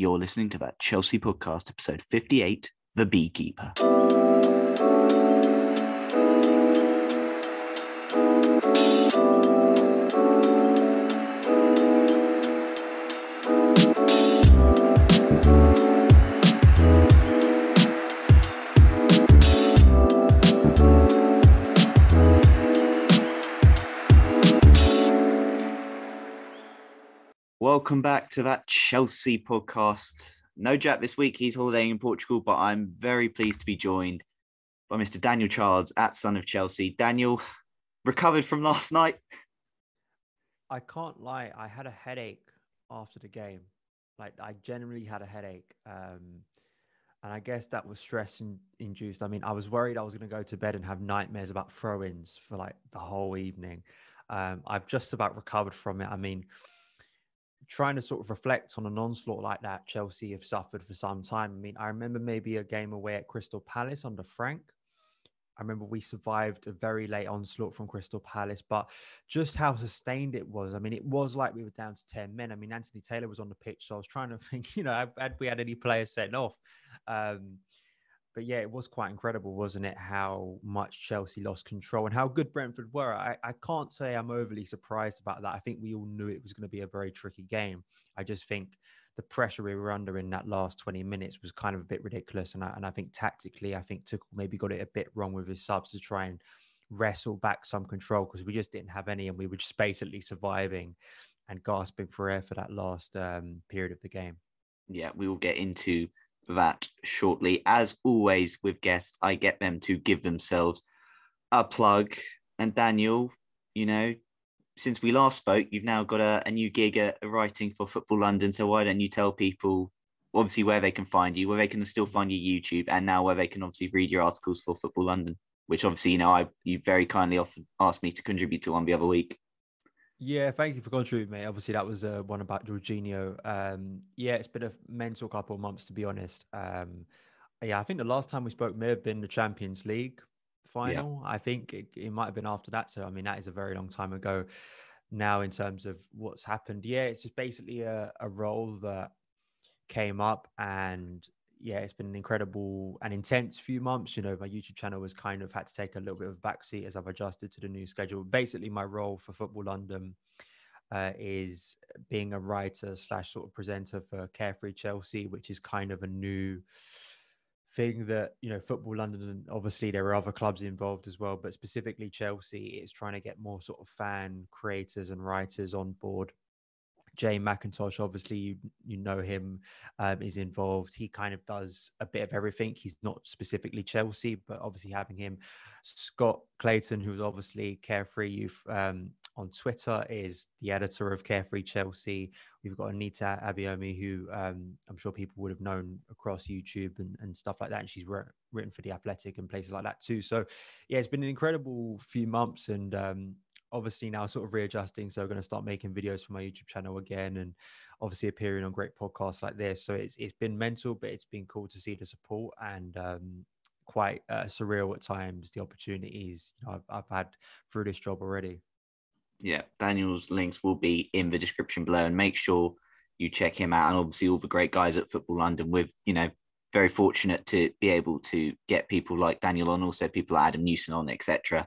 You're listening to that Chelsea podcast, episode 58 The Beekeeper. Welcome back to that Chelsea podcast. No Jack this week. He's holidaying in Portugal, but I'm very pleased to be joined by Mr. Daniel Childs at Son of Chelsea. Daniel, recovered from last night. I can't lie. I had a headache after the game. Like I generally had a headache. Um, and I guess that was stress in, induced. I mean, I was worried I was going to go to bed and have nightmares about throw-ins for like the whole evening. Um, I've just about recovered from it. I mean, trying to sort of reflect on an onslaught like that Chelsea have suffered for some time. I mean, I remember maybe a game away at Crystal Palace under Frank. I remember we survived a very late onslaught from Crystal Palace, but just how sustained it was. I mean, it was like we were down to 10 men. I mean, Anthony Taylor was on the pitch, so I was trying to think, you know, had, we had any players sent off? Um, but yeah, it was quite incredible, wasn't it? How much Chelsea lost control and how good Brentford were. I, I can't say I'm overly surprised about that. I think we all knew it was going to be a very tricky game. I just think the pressure we were under in that last 20 minutes was kind of a bit ridiculous. And I, and I think tactically, I think Tuchel maybe got it a bit wrong with his subs to try and wrestle back some control because we just didn't have any and we were just basically surviving and gasping for air for that last um, period of the game. Yeah, we will get into that shortly. As always with guests, I get them to give themselves a plug. And Daniel, you know, since we last spoke, you've now got a, a new gig at writing for Football London. So why don't you tell people obviously where they can find you, where they can still find your YouTube, and now where they can obviously read your articles for Football London, which obviously, you know, I you very kindly often asked me to contribute to one the other week. Yeah, thank you for contributing, mate. Obviously, that was uh, one about Jorginho. Um, yeah, it's been a mental couple of months, to be honest. Um, yeah, I think the last time we spoke may have been the Champions League final. I think it, it might have been after that. So, I mean, that is a very long time ago now in terms of what's happened. Yeah, it's just basically a, a role that came up and yeah, it's been an incredible and intense few months. You know, my YouTube channel has kind of had to take a little bit of a backseat as I've adjusted to the new schedule. Basically, my role for Football London uh, is being a writer slash sort of presenter for Carefree Chelsea, which is kind of a new thing that you know football london and obviously there are other clubs involved as well but specifically chelsea is trying to get more sort of fan creators and writers on board Jai McIntosh, obviously you you know him, um, is involved. He kind of does a bit of everything. He's not specifically Chelsea, but obviously having him, Scott Clayton, who's obviously Carefree Youth um, on Twitter, is the editor of Carefree Chelsea. We've got Anita Abiomi, who um, I'm sure people would have known across YouTube and, and stuff like that. And she's wr- written for The Athletic and places like that too. So, yeah, it's been an incredible few months. And um, obviously now sort of readjusting. So we're going to start making videos for my YouTube channel again, and obviously appearing on great podcasts like this. So it's it's been mental, but it's been cool to see the support and um, quite uh, surreal at times the opportunities you know, I've, I've had through this job already. Yeah, Daniel's links will be in the description below, and make sure you check him out. And obviously, all the great guys at Football London. With you know, very fortunate to be able to get people like Daniel on, also people like Adam Newson on, etc.,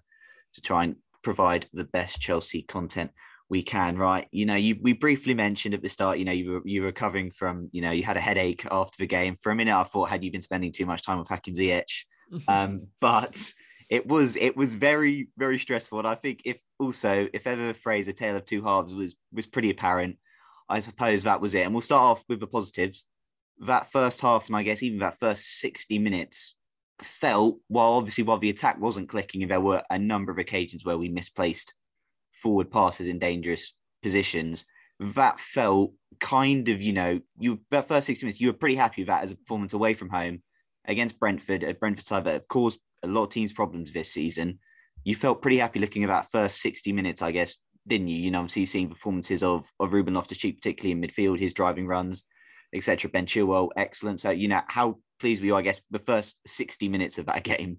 to try and provide the best Chelsea content we can. Right, you know, you we briefly mentioned at the start, you know, you were you were recovering from, you know, you had a headache after the game. For a minute, I thought, had you been spending too much time with Hakim Ziyech? um, but it was it was very very stressful. And I think if also if ever the phrase "a tale of two halves" was was pretty apparent, I suppose that was it. And we'll start off with the positives. That first half, and I guess even that first sixty minutes, felt while obviously while the attack wasn't clicking, and there were a number of occasions where we misplaced forward passes in dangerous positions. That felt kind of, you know, you that first 60 minutes, you were pretty happy with that as a performance away from home against Brentford, a Brentford side that have caused a lot of teams problems this season. You felt pretty happy looking at that first 60 minutes, I guess, didn't you? You know, obviously seeing performances of of Ruben Loftus-Cheek, particularly in midfield, his driving runs, etc. Ben Chilwell, excellent. So, you know, how pleased were you, I guess, the first 60 minutes of that game?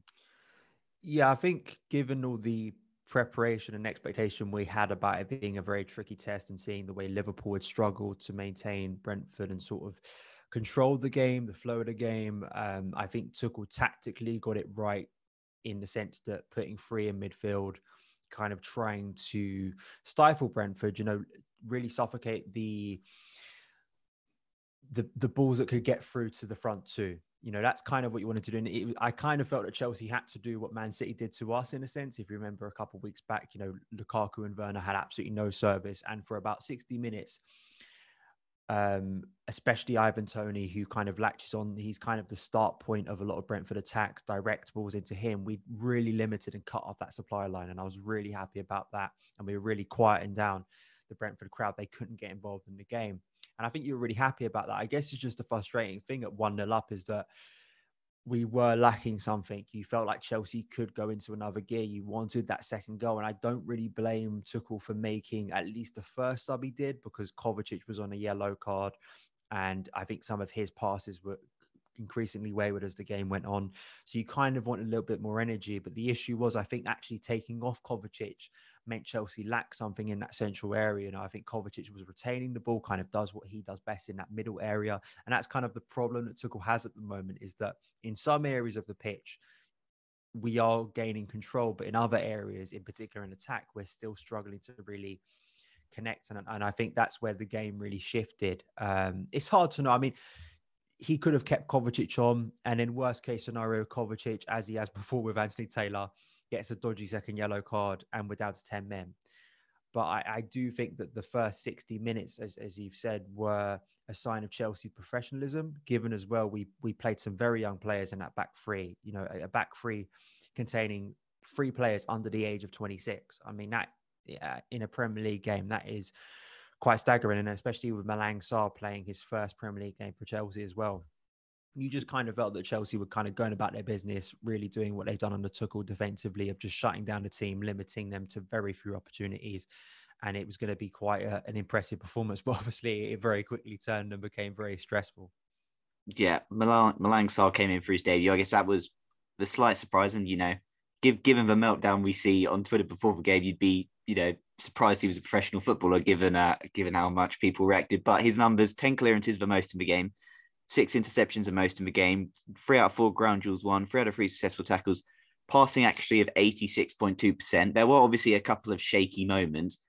Yeah, I think given all the preparation and expectation we had about it being a very tricky test and seeing the way Liverpool had struggled to maintain Brentford and sort of control the game, the flow of the game. Um, I think Tuchel tactically got it right in the sense that putting three in midfield, kind of trying to stifle Brentford, you know, really suffocate the the the balls that could get through to the front two you know that's kind of what you wanted to do and it, i kind of felt that chelsea had to do what man city did to us in a sense if you remember a couple of weeks back you know lukaku and werner had absolutely no service and for about 60 minutes um, especially Ivan Toney, who kind of latches on. He's kind of the start point of a lot of Brentford attacks, direct balls into him. We really limited and cut off that supply line, and I was really happy about that. And we were really quieting down the Brentford crowd. They couldn't get involved in the game. And I think you were really happy about that. I guess it's just a frustrating thing at 1 0 up is that we were lacking something. You felt like Chelsea could go into another gear. You wanted that second goal. And I don't really blame Tuchel for making at least the first sub he did because Kovacic was on a yellow card. And I think some of his passes were increasingly wayward as the game went on. So you kind of want a little bit more energy. But the issue was, I think, actually taking off Kovacic meant Chelsea lacked something in that central area. And I think Kovacic was retaining the ball, kind of does what he does best in that middle area. And that's kind of the problem that Tuchel has at the moment is that in some areas of the pitch, we are gaining control, but in other areas, in particular in attack, we're still struggling to really connect. And, and I think that's where the game really shifted. Um, it's hard to know. I mean, he could have kept Kovacic on, and in worst case scenario, Kovacic, as he has before with Anthony Taylor, gets a dodgy second yellow card, and we're down to 10 men. But I, I do think that the first 60 minutes, as, as you've said, were a sign of Chelsea professionalism, given as well we we played some very young players in that back three, you know, a, a back three containing three players under the age of 26. I mean, that yeah, in a Premier League game, that is quite staggering. And especially with Malang Sarr playing his first Premier League game for Chelsea as well you just kind of felt that Chelsea were kind of going about their business, really doing what they've done under Tuchel defensively of just shutting down the team, limiting them to very few opportunities. And it was going to be quite a, an impressive performance, but obviously it very quickly turned and became very stressful. Yeah, Malang, Malang Sarr came in for his debut. I guess that was the slight surprise. And, you know, give, given the meltdown we see on Twitter before the game, you'd be, you know, surprised he was a professional footballer given uh, given how much people reacted. But his numbers, 10 clearances the most in the game, six interceptions and most in the game, three out of four ground duels won, three out of three successful tackles, passing actually of 86.2%. There were obviously a couple of shaky moments,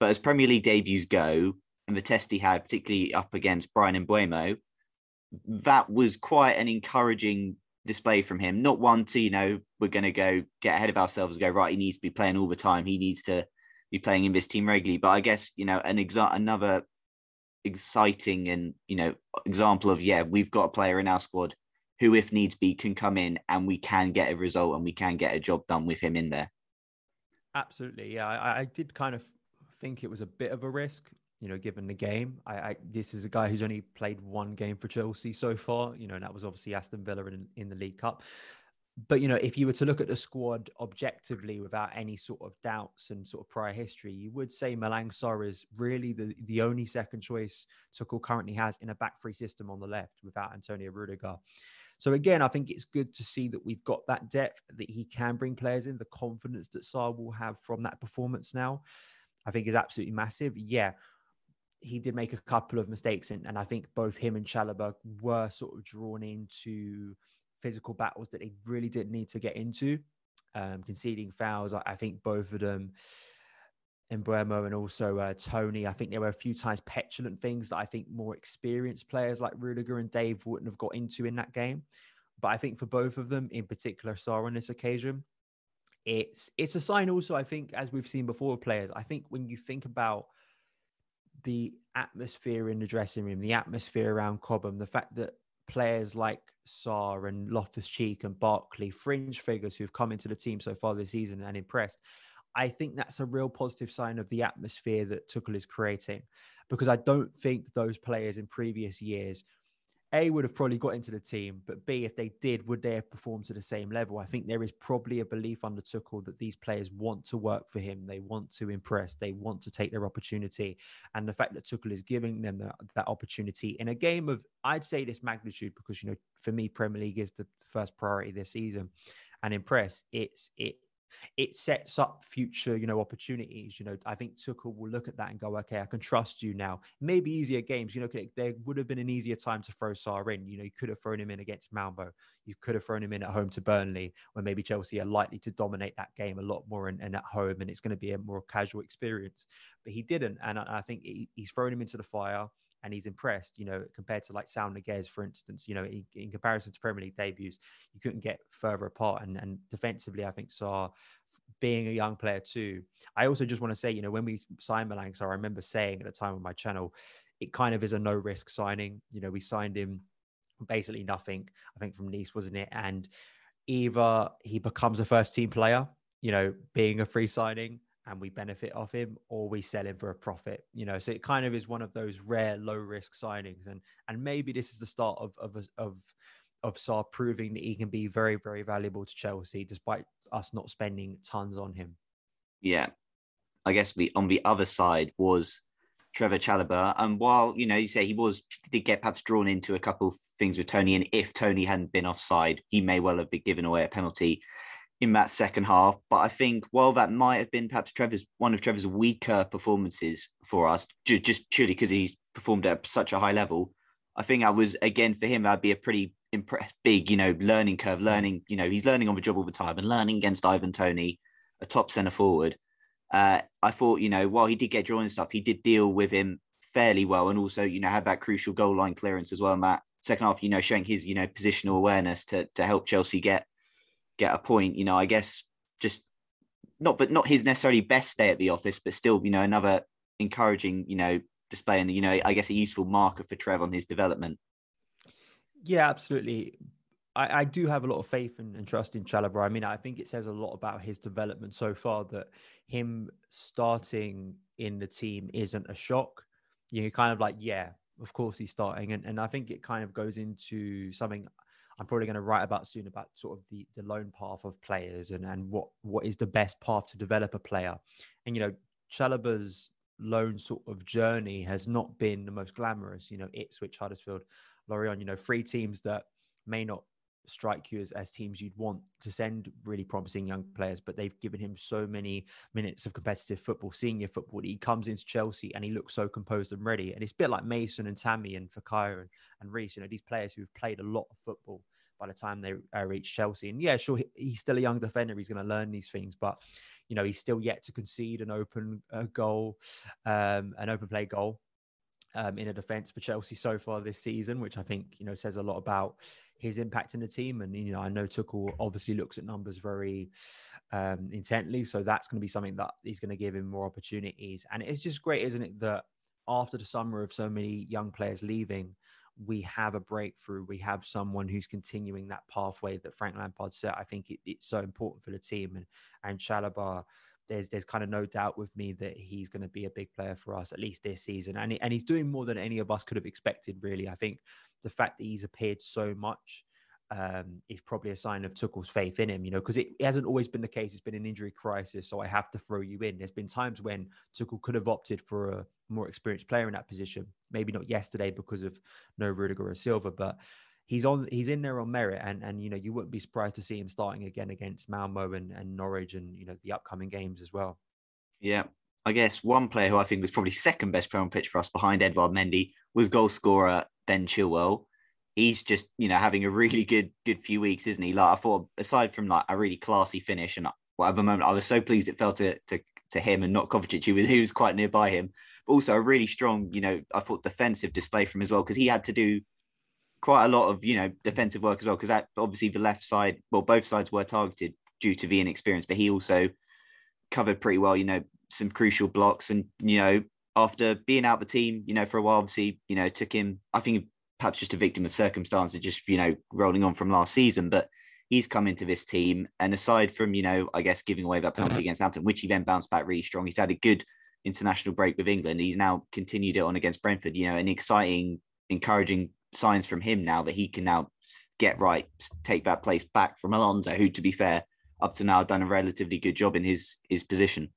but as Premier League debuts go, and the test he had, particularly up against Bryan Mbeumo, that was quite an encouraging display from him. Not one to, you know, we're going to go get ahead of ourselves and go, right, he needs to be playing all the time. He needs to be playing in this team regularly. But I guess, you know, an exa- another exciting and you know example of yeah we've got a player in our squad who if needs be can come in and we can get a result and we can get a job done with him in there. Absolutely. Yeah i, I did kind of think it was a bit of a risk you know given the game. I, I, this is a guy who's only played one game for chelsea so far. You know and that was obviously aston villa in, in the league cup but you know, if you were to look at the squad objectively without any sort of doubts and sort of prior history, you would say Malang Sarr is really the, the only second choice Tuchel currently has in a back three system on the left without Antonio Rudiger. So again, I think it's good to see that we've got that depth that he can bring players in. The confidence that Sarr will have from that performance now, I think is absolutely massive. Yeah, he did make a couple of mistakes, and, and I think both him and Chalobah were sort of drawn into physical battles that they really didn't need to get into, um, conceding fouls. I, I, think both of them, Mbeumo and also uh, Toney, I think there were a few times petulant things that I think more experienced players like Rudiger and Dave wouldn't have got into in that game. But I think for both of them, in particular, Sarr on this occasion, it's it's a sign also, I think, as we've seen before players, I think when you think about the atmosphere in the dressing room, the atmosphere around Cobham, the fact that players like Sarr and Loftus Cheek and Barkley, fringe figures who've come into the team so far this season and impressed. I think that's a real positive sign of the atmosphere that Tuchel is creating because I don't think those players in previous years a would have probably got into the team, but B, if they did, would they have performed to the same level? I think there is probably a belief under Tuchel that these players want to work for him, they want to impress, they want to take their opportunity, and the fact that Tuchel is giving them that, that opportunity in a game of, I'd say, this magnitude, because you know, for me, Premier League is the first priority this season, and impress. It's it it sets up future, you know, opportunities. You know, I think Tuchel will look at that and go, okay, I can trust you now. Maybe easier games. You know, there would have been an easier time to throw Sarr in. You know, you could have thrown him in against Malmo. You could have thrown him in at home to Burnley, where maybe Chelsea are likely to dominate that game a lot more and, and at home, and it's going to be a more casual experience. But he didn't, and I, I think he, he's thrown him into the fire and he's impressed, you know, compared to like Saul Niguez, for instance, you know, in, in, comparison to Premier League debuts, you couldn't get further apart. And, and defensively, I think Sarr, being a young player too. I also just want to say, you know, when we signed Malang Sarr, I remember saying at the time on my channel, it kind of is a no risk signing. You know, we signed him basically nothing, I think from Nice, wasn't it? And either he becomes a first team player, you know, being a free signing, and we benefit off him or we sell him for a profit you know? So it kind of is one of those rare low risk signings and and maybe this is the start of of of of Sarr proving that he can be very very valuable to Chelsea despite us not spending tons on him. Yeah. I guess we on the other side was Trevoh Chalobah. And while, you know, you say he was, did get perhaps drawn into a couple of things with Toney, and if Toney hadn't been offside, he may well have been given away a penalty in that second half. But I think while that might have been perhaps Trevoh's one of Trevoh's weaker performances for us, just, purely because he's performed at such a high level, I think I was again for him that'd be a pretty impressed big, you know, learning curve, learning, you know, he's learning on the job all the time and learning against Ivan Toney, a top centre forward. Uh, I thought, you know, while he did get drawn and stuff, he did deal with him fairly well, and also, you know, had that crucial goal line clearance as well. And that second half, you know, showing his, you know, positional awareness to to help Chelsea get get a point. You know, I guess just not, but not his necessarily best day at the office, but still, you know, another encouraging, you know, display and you know, I guess a useful marker for Trev on his development. Yeah, absolutely. I, I do have a lot of faith and, and trust in Chalobah. I mean, I think it says a lot about his development so far that him starting in the team isn't a shock. You know, kind of like, yeah, of course he's starting. And, and I think it kind of goes into something I'm probably going to write about soon about sort of the the loan path of players and and what what is the best path to develop a player. And you know, Chalobah's loan sort of journey has not been the most glamorous. You know, Ipswich, Huddersfield, Lorient. You know, three teams that may not strike you as, as teams you'd want to send really promising young players, but they've given him so many minutes of competitive football, senior football. He comes into Chelsea and he looks so composed and ready. And it's a bit like Mason and Tammy and Fikayo and, and Reece, you know, these players who've played a lot of football by the time they uh, reach Chelsea. And yeah, sure, he's still a young defender. He's going to learn these things, but you know, he's still yet to concede an open uh, goal, um, an open play goal. Um, in a defence for Chelsea so far this season, which I think you know says a lot about his impact in the team. And you know, I know Tuchel obviously looks at numbers very um, intently, so that's going to be something that he's going to give him more opportunities. And it's just great, isn't it, that after the summer of so many young players leaving, we have a breakthrough. We have someone who's continuing that pathway that Frank Lampard set. I think it, it's so important for the team. And and Chalobah, there's there's kind of no doubt with me that he's going to be a big player for us at least this season. And and he's doing more than any of us could have expected. Really, I think the fact that he's appeared so much um, is probably a sign of Tuchel's faith in him, you know, because it, it, hasn't always been the case. It's been an injury crisis, so I have to throw you in. There's been times when Tuchel could have opted for a more experienced player in that position. Maybe not yesterday because of no Rudiger or Silva, but he's on he's in there on merit and and you know you wouldn't be surprised to see him starting again against Malmo and, and Norwich and you know the upcoming games as well. Yeah. I guess one player who I think was probably second best player on pitch for us behind Edouard Mendy was goal scorer Ben Chilwell he's just you know having a really good good few weeks, isn't he? Like I thought, aside from like a really classy finish and whatever moment, I was so pleased it fell to to, to him and not Kovacic, who was, who was quite nearby him. But also a really strong, you know, I thought defensive display from as well because he had to do quite a lot of you know defensive work as well because that obviously the left side, well, both sides were targeted due to the inexperience, but he also covered pretty well. You know, some crucial blocks and you know after being out the team, you know, for a while, obviously, you know, took him. I think perhaps just a victim of circumstances, just you know, rolling on from last season. But he's come into this team, and aside from you know, I guess giving away that penalty uh-huh. against Hampton, which he then bounced back really strong. He's had a good international break with England. He's now continued it on against Brentford. You know, an exciting, encouraging signs from him now that he can now get right, take that place back from Alonso, who, to be fair, up to now done a relatively good job in his his position.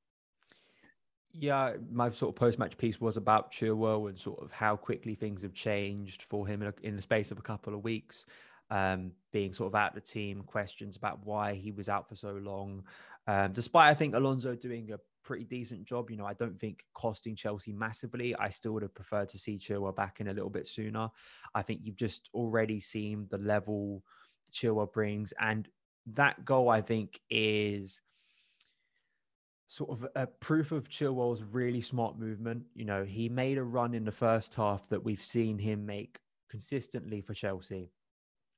Yeah, my sort of post-match piece was about Chilwell and sort of how quickly things have changed for him in, a, in the space of a couple of weeks. Um, being sort of out the team, questions about why he was out for so long. Um, despite I think Alonso doing a pretty decent job, you know, I don't think costing Chelsea massively. I still would have preferred to see Chilwell back in a little bit sooner. I think you've just already seen the level Chilwell brings, and that goal I think is sort of a proof of Chilwell's really smart movement. You know, he made a run in the first half that we've seen him make consistently for Chelsea,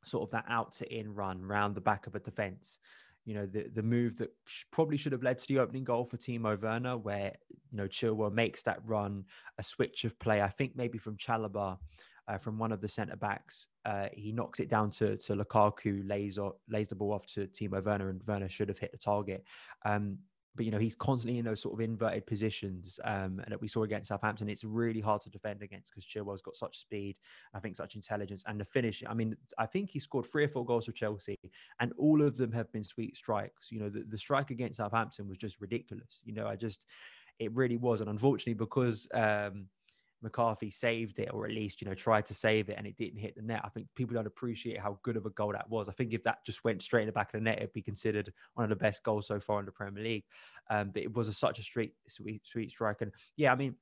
sort of that out to in run round the back of a defense. You know, the, the move that probably should have led to the opening goal for Timo Werner, where, you know, Chilwell makes that run, a switch of play, I think maybe from Chalobah, uh, from one of the centre backs. Uh, he knocks it down to, to Lukaku, lays, or, lays the ball off to Timo Werner, and Werner should have hit the target. Um, but you know he's constantly in those sort of inverted positions um, and that we saw against Southampton. It's really hard to defend against because Chilwell's got such speed, I think such intelligence, and the finish. I mean, I think he scored three or four goals for Chelsea, and all of them have been sweet strikes. You know, the, the strike against Southampton was just ridiculous. You know, I just it really was, and unfortunately because. Um, McCarthy saved it, or at least you know tried to save it, and it didn't hit the net. I think people don't appreciate how good of a goal that was. I think if that just went straight in the back of the net, it'd be considered one of the best goals so far in the Premier League. Um, but it was a, such a straight, sweet, sweet strike, and yeah, I mean.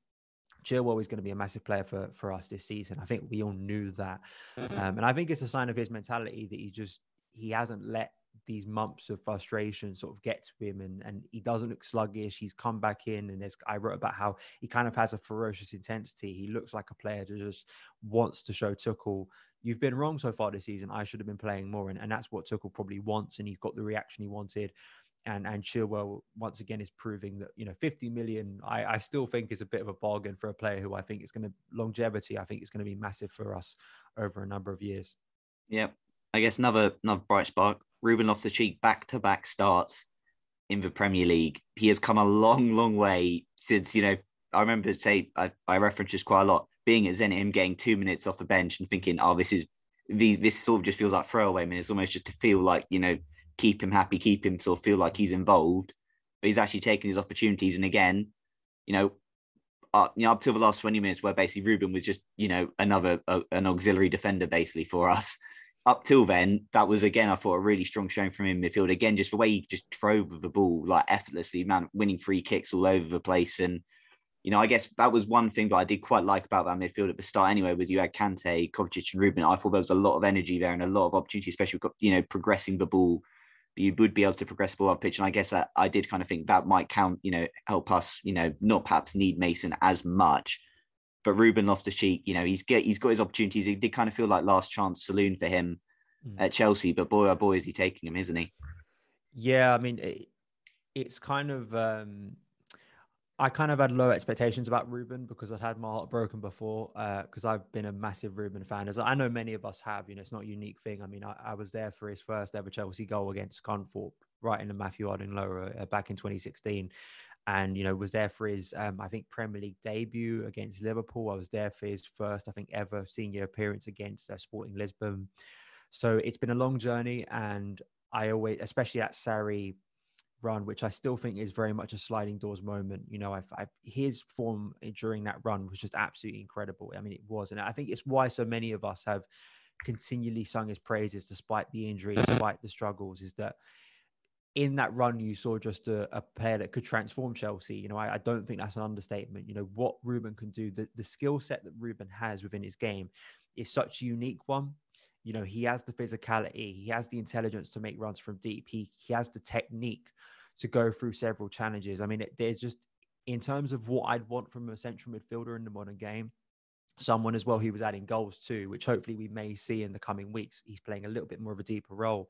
Chilwell is going to be a massive player for, for us this season. I think we all knew that. Um, and I think it's a sign of his mentality that he just he hasn't let these months of frustration sort of get to him and, and he doesn't look sluggish. He's come back in and there's, I wrote about how he kind of has a ferocious intensity. He looks like a player that just wants to show Tuchel, you've been wrong so far this season. I should have been playing more. And, and that's what Tuchel probably wants. And he's got the reaction he wanted. And, and Chilwell once again is proving that, you know, 50 million, I, I still think is a bit of a bargain for a player who I think is going to longevity. I think it's going to be massive for us over a number of years. Yeah. I guess another another bright spark Ruben Loftus Cheek back to back starts in the Premier League. He has come a long, long way since, you know, I remember say I, I reference this quite a lot, being at Zenit, him getting two minutes off the bench and thinking, oh, this is this sort of just feels like throwaway minutes, almost just to feel like, you know, keep him happy, keep him sort of feel like he's involved. But he's actually taking his opportunities. And again, you know, uh, you know, up till the last 20 minutes where basically Ruben was just, you know, another uh, an auxiliary defender basically for us up till then, that was again, I thought a really strong showing from him in midfield. Again, just the way he just drove with the ball like effortlessly, man, winning free kicks all over the place. And you know, I guess that was one thing that I did quite like about that midfield at the start. Anyway, was you had Kante, Kovacic, and Ruben. I thought there was a lot of energy there and a lot of opportunity, especially you know progressing the ball. You would be able to progress the ball up pitch, and I guess I did kind of think that might count. You know, help us. You know, not perhaps need Mason as much but Ruben Loftus Cheek, you know, he's get he's got his opportunities. It did kind of feel like last chance saloon for him mm. at Chelsea, but boy, oh boy, is he taking him, isn't he? Yeah, I mean, it, it's kind of. Um, I kind of had low expectations about Ruben because I'd had my heart broken before. Because uh, I've been a massive Ruben fan, as I know many of us have. You know, it's not a unique thing. I mean, I, I was there for his first ever Chelsea goal against Scunthorpe, right in the Matthew Harding Lower uh, back in 2016 and you know was there for his um, I think Premier League debut against Liverpool. I was there for his first I think ever senior appearance against uh, Sporting Lisbon. So it's been a long journey, and I always, especially at Sarri run, which I still think is very much a sliding doors moment. You know, I've, I've, his form during that run was just absolutely incredible. I mean, it was, and I think it's why so many of us have continually sung his praises despite the injury, despite the struggles. Is that in that run you saw just a, a player that could transform Chelsea? You know, I, I, don't think that's an understatement. You know what Ruben can do, the the skill set that Ruben has within his game is such a unique one. You know, he has the physicality, he has the intelligence to make runs from deep, he, he has the technique to go through several challenges. I mean, it, there's just, in terms of what I'd want from a central midfielder in the modern game, someone as well who was adding goals too, which hopefully we may see in the coming weeks. He's playing a little bit more of a deeper role.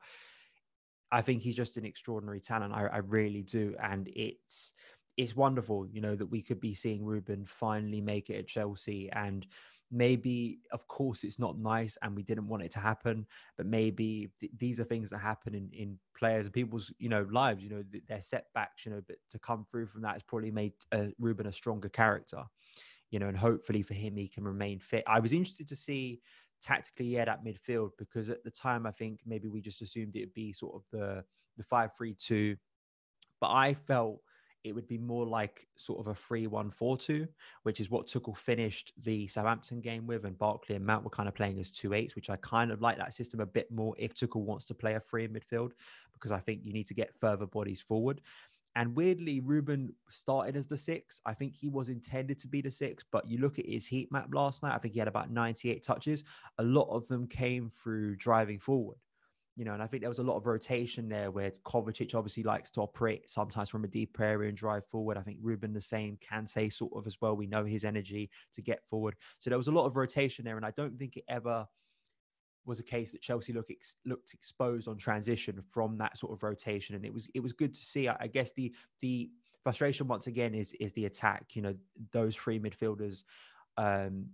I think he's just an extraordinary talent. I, I really do. And it's, it's wonderful, you know, that we could be seeing Ruben finally make it at Chelsea and maybe of course it's not nice and we didn't want it to happen but maybe th- these are things that happen in, in players and people's you know lives you know th- their setbacks you know but to come through from that has probably made uh, ruben a stronger character you know and hopefully for him he can remain fit i was interested to see tactically yeah at midfield because at the time i think maybe we just assumed it'd be sort of the the 5-3-2 but i felt it would be more like sort of a 3-1-4-2, which is what Tuchel finished the Southampton game with, and Barkley and Mount were kind of playing as two eights, which I kind of like that system a bit more if Tuchel wants to play a free in midfield, because I think you need to get further bodies forward. And weirdly, Ruben started as the six. I think he was intended to be the six, but you look at his heat map last night, I think he had about 98 touches. A lot of them came through driving forward you know, and I think there was a lot of rotation there where Kovacic obviously likes to operate sometimes from a deep area and drive forward. I think Ruben the same, Kante sort of as well. We know his energy to get forward. So there was a lot of rotation there, and I don't think it ever was a case that Chelsea look ex- looked exposed on transition from that sort of rotation, and it was it was good to see. I, I guess the the frustration once again is is the attack. You know, those three midfielders um,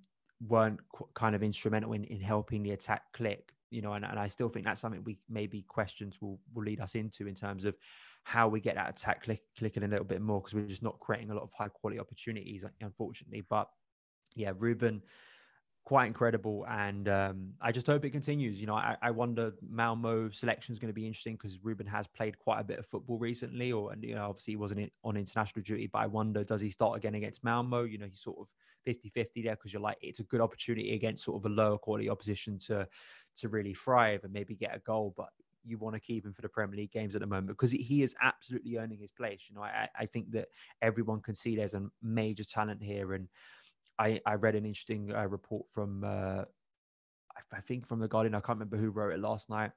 weren't qu- kind of instrumental in, in helping the attack click you know, and, and I still think that's something we maybe questions will will lead us into in terms of how we get that attack click, clicking a little bit more because we're just not creating a lot of high quality opportunities, unfortunately. But yeah, Ruben, quite incredible, and um, I just hope it continues. You know, I, I wonder Malmo selection is going to be interesting because Ruben has played quite a bit of football recently, or and you know, obviously he wasn't on international duty, but I wonder does he start again against Malmo? You know, he's sort of 50-50 there because you're like it's a good opportunity against sort of a lower quality opposition to to really thrive and maybe get a goal, but you want to keep him for the Premier League games at the moment because he is absolutely earning his place. You know, I, I think that everyone can see there's a major talent here. And I, I read an interesting uh, report from, uh, I, I think from the Guardian, I can't remember who wrote it last night,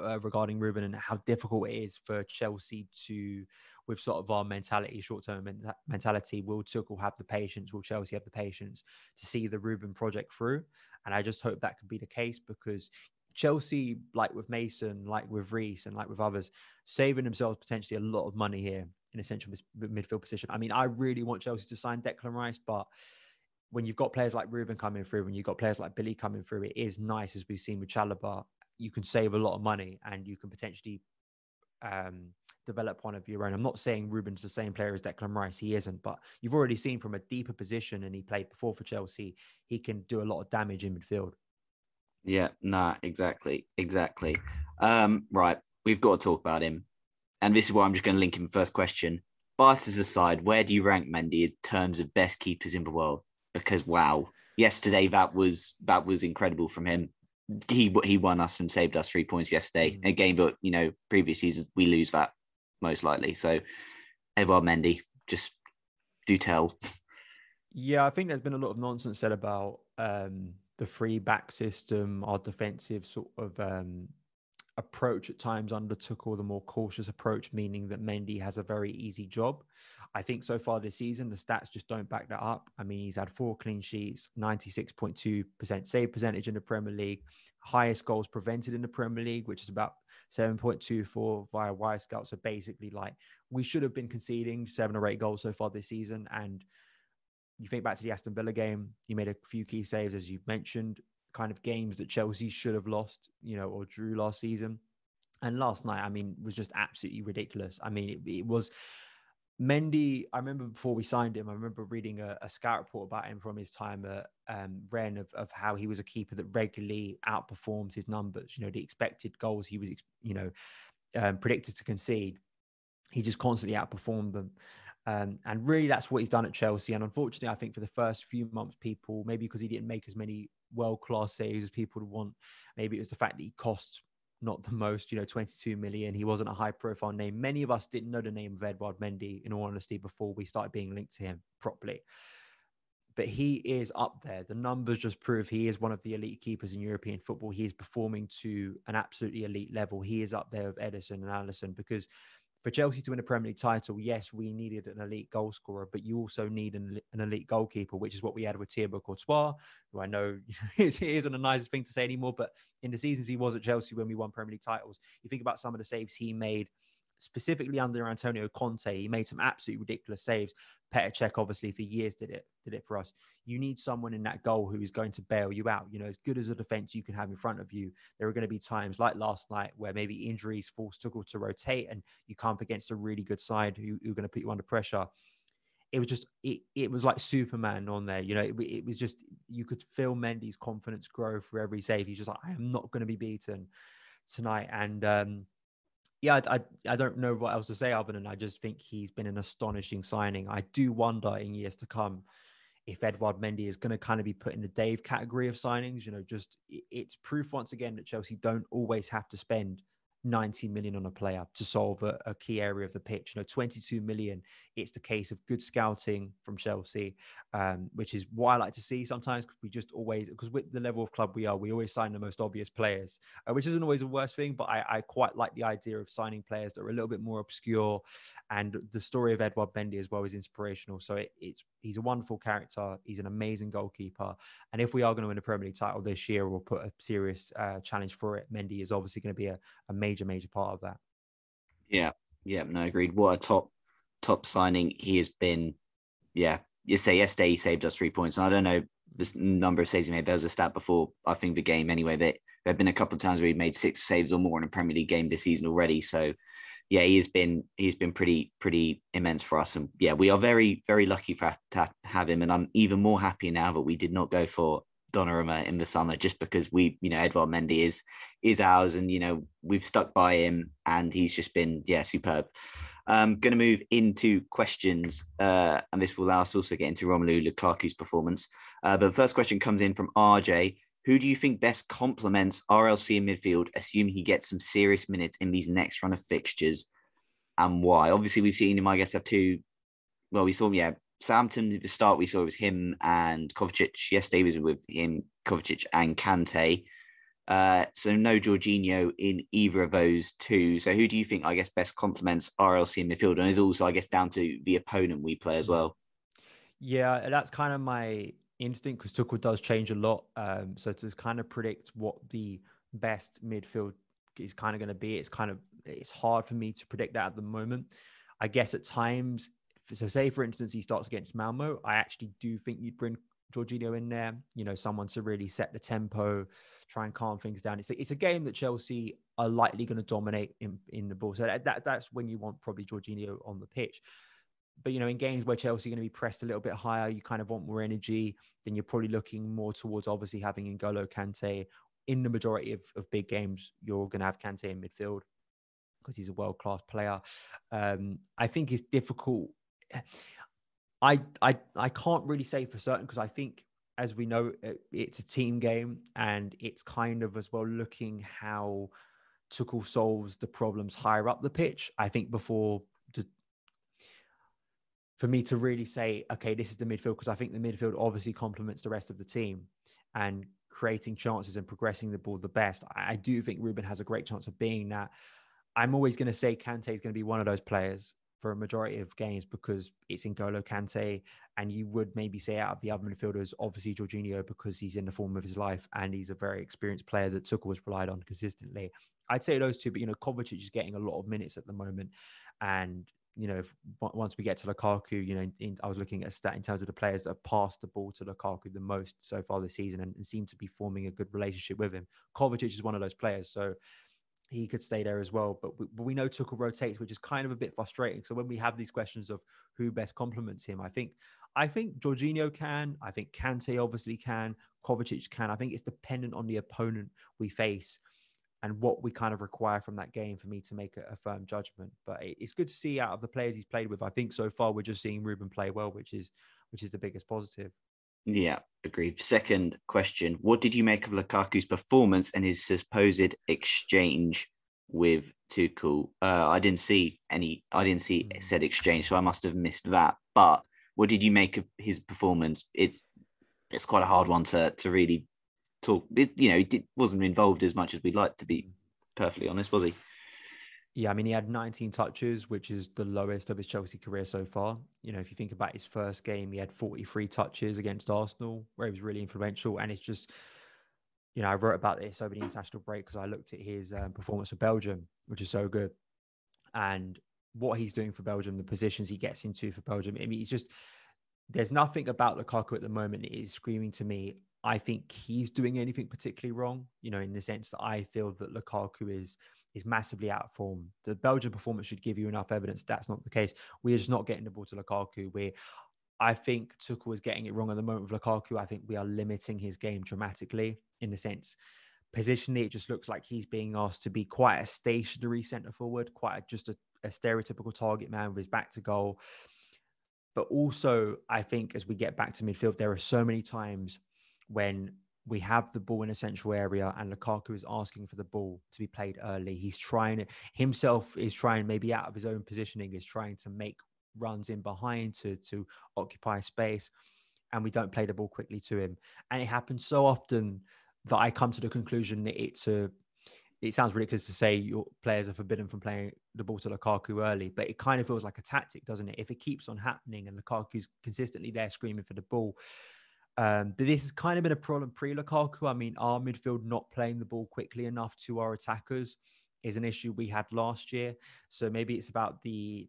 uh, regarding Ruben and how difficult it is for Chelsea to, with sort of our mentality, short term mentality, will Tuchel have the patience? Will Chelsea have the patience to see the Ruben project through? And I just hope that could be the case because Chelsea, like with Mason, like with Reece, and like with others, saving themselves potentially a lot of money here in a central midfield position. I mean, I really want Chelsea to sign Declan Rice, but when you've got players like Ruben coming through, when you've got players like Billy coming through, it is nice, as we've seen with Chalobah. You can save a lot of money and you can potentially um, develop one of your own. I'm not saying Ruben's the same player as Declan Rice. He isn't, but you've already seen from a deeper position and he played before for Chelsea, he can do a lot of damage in midfield. Yeah, nah, exactly. Exactly. Um, right. We've got to talk about him. And this is why I'm just going to link him first question. Biases aside, where do you rank Mendy in terms of best keepers in the world? Because wow, yesterday that was that was incredible from him he he won us and saved us three points yesterday. Mm. A game that you know previous seasons we lose that most likely. So Edouard Mendy, just do tell. Yeah, I think there's been a lot of nonsense said about um, the free back system, our defensive sort of um, approach at times undertook or the more cautious approach, meaning that Mendy has a very easy job. I think so far this season, the stats just don't back that up. I mean, he's had four clean sheets, 96.2% save percentage in the Premier League, highest goals prevented in the Premier League, which is about 7.24 via Wyscout. So basically, like we should have been conceding seven or eight goals so far this season. And you think back to the Aston Villa game, you made a few key saves, as you mentioned, kind of games that Chelsea should have lost, you know, or drew last season. And last night, I mean, was just absolutely ridiculous. I mean, it, it was Mendy, I remember before we signed him, I remember reading a, a scout report about him from his time at um, of, of how he was a keeper that regularly outperforms his numbers. You know, the expected goals he was, you know, um, predicted to concede, he just constantly outperformed them. Um, and really, that's what he's done at Chelsea. And unfortunately, I think for the first few months, people maybe because he didn't make as many world class saves as people would want, maybe it was the fact that he cost not the most, you know, 22 million. He wasn't a high profile name. Many of us didn't know the name of Edouard Mendy, in all honesty, before we started being linked to him properly. But he is up there. The numbers just prove he is one of the elite keepers in European football. He is performing to an absolutely elite level. He is up there with Ederson and Alisson because for Chelsea to win a Premier League title, yes, we needed an elite goal scorer, but you also need an, an elite goalkeeper, which is what we had with Thibaut Courtois, who I know isn't a nice thing to say anymore, but in the seasons he was at Chelsea when we won Premier League titles, you think about some of the saves he made specifically under Antonio Conte, he made some absolutely ridiculous saves. Petr Cech, obviously, for years did it did it for us. You need someone in that goal who is going to bail you out. You know, as good as a defense you can have in front of you, there are going to be times like last night where maybe injuries force Tuchel to rotate, and you come up against a really good side who, who are going to put you under pressure. It was just it, it was like Superman on there. You know, it, it was just you could feel Mendy's confidence grow for every save. He's just like, I am not going to be beaten tonight, and um, yeah, I, I, don't know what else to say other than I just think he's been an astonishing signing. I do wonder in years to come if Edouard Mendy is going to kind of be put in the Dave category of signings. You know, just it's proof once again that Chelsea don't always have to spend 90 million on a player to solve a, a, key area of the pitch. You know, 22 million, it's the case of good scouting from Chelsea, um, which is what I like to see sometimes because we just always, because with the level of club we are, we always sign the most obvious players, uh, which isn't always the worst thing, but I, I, quite like the idea of signing players that are a little bit more obscure. And the story of Edouard Mendy as well is inspirational. So it, it's he's a wonderful character. He's an amazing goalkeeper. And if we are going to win a Premier League title this year, we'll put a serious uh, challenge for it. Mendy is obviously going to be a, a major major, part of that. Yeah, yeah, no, agreed. What a top, top signing he has been. Yeah, you say yesterday he saved us three points, and I don't know this number of saves he made. There's a stat before I think the game anyway that there have been a couple of times where he made six saves or more in a Premier League game this season already. So yeah, he has been he's been pretty pretty immense for us, and yeah, we are very very lucky for to have him, and I'm even more happy now that we did not go for Donnarumma in the summer just because we, you know, Edouard Mendy is is ours, and you know we've stuck by him, and he's just been yeah superb. I'm um, going to move into questions, uh, and this will allow us also get into Romelu Lukaku's performance. Uh, but the first question comes in from RJ. Who do you think best complements RLC in midfield, assuming he gets some serious minutes in these next run of fixtures, and why? Obviously, we've seen him, I guess, have two. Well, we saw him, yeah, At the start we saw it was him and Kovacic. Yesterday was with him, Kovacic and Kante. Uh, so no Jorginho in either of those two. So who do you think I guess best complements RLC in midfield and is also I guess down to the opponent we play as well? Yeah, that's kind of my instinct because Tuchel does change a lot. Um, so to kind of predict what the best midfield is kind of going to be, it's kind of it's hard for me to predict that at the moment. I guess at times so say for instance he starts against Malmo, I actually do think you'd bring Jorginho in there, you know, someone to really set the tempo, try and calm things down. It's a, it's a game that Chelsea are likely going to dominate in, in the ball. So that, that, that's when you want probably Jorginho on the pitch. But, you know, in games where Chelsea are going to be pressed a little bit higher, you kind of want more energy, then you're probably looking more towards obviously having N'Golo Kante. In the majority of, of big games, you're going to have Kante in midfield because he's a world class player. Um, I think it's difficult I I I can't really say for certain because I think as we know uh, it's a team game and it's kind of as well looking how Tuchel solves the problems higher up the pitch. I think before to, for me to really say, okay, this is the midfield because I think the midfield obviously complements the rest of the team and creating chances and progressing the ball the best. I do think Ruben has a great chance of being that. I'm always going to say Kante is going to be one of those players for a majority of games because it's N'Golo Kante, and you would maybe say out of the other midfielders, obviously Jorginho because he's in the form of his life and he's a very experienced player that Tuchel was relied on consistently. I'd say those two, but you know, Kovacic is getting a lot of minutes at the moment, and you know, if, once we get to Lukaku, you know, in, I was looking at stat in terms of the players that have passed the ball to Lukaku the most so far this season and, and seem to be forming a good relationship with him. Kovacic is one of those players, so he could stay there as well. But we, but we know Tuchel rotates, which is kind of a bit frustrating. So when we have these questions of who best complements him, I think I think Jorginho can. I think Kante obviously can. Kovacic can. I think it's dependent on the opponent we face and what we kind of require from that game for me to make a, a firm judgment. But it's good to see out of the players he's played with. I think so far we're just seeing Ruben play well, which is which is the biggest positive. Yeah, agreed. Second question: What did you make of Lukaku's performance and his supposed exchange with Tuchel? Uh, I didn't see any. I didn't see mm. said exchange, so I must have missed that. But what did you make of his performance? It's it's quite a hard one to to really talk. It, you know, he wasn't involved as much as we'd like to be. Perfectly honest, was he? Yeah, I mean, he had 19 touches, which is the lowest of his Chelsea career so far. You know, if you think about his first game, he had 43 touches against Arsenal, where he was really influential. And it's just, you know, I wrote about this over the international break because I looked at his um, performance for Belgium, which is so good. And what he's doing for Belgium, the positions he gets into for Belgium. I mean, he's just, there's nothing about Lukaku at the moment that is screaming to me, I think he's doing anything particularly wrong, you know, in the sense that I feel that Lukaku is is massively out of form. The Belgian performance should give you enough evidence that's not the case. We're just not getting the ball to Lukaku. We I think Tuchel is getting it wrong at the moment with Lukaku. I think we are limiting his game dramatically in the sense positionally it just looks like he's being asked to be quite a stationary centre forward, quite a, just a, a stereotypical target man with his back to goal. But also, I think as we get back to midfield, there are so many times when we have the ball in a central area and Lukaku is asking for the ball to be played early. He's trying it himself is trying maybe out of his own positioning is trying to make runs in behind to to occupy space and we don't play the ball quickly to him. And it happens so often that I come to the conclusion that it's a it sounds ridiculous to say your players are forbidden from playing the ball to Lukaku early, but it kind of feels like a tactic, doesn't it? If it keeps on happening and Lukaku's consistently there screaming for the ball, um, but this has kind of been a problem pre Lukaku. I mean, our midfield not playing the ball quickly enough to our attackers is an issue we had last year. So maybe it's about the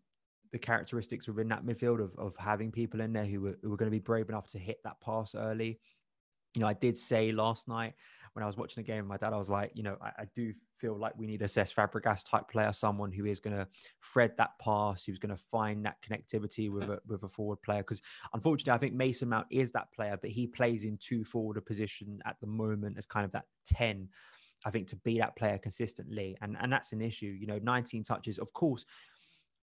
the characteristics within that midfield of, of having people in there who were, who were going to be brave enough to hit that pass early. You know, I did say last night when I was watching the game my dad, I was like, you know, I, I do feel like we need a Cesc Fabregas type player, someone who is going to thread that pass, who's going to find that connectivity with a, with a forward player. Because unfortunately, I think Mason Mount is that player, but he plays in two forward a position at the moment as kind of that 10. I think to be that player consistently, and and that's an issue. You know, 19 touches, of course,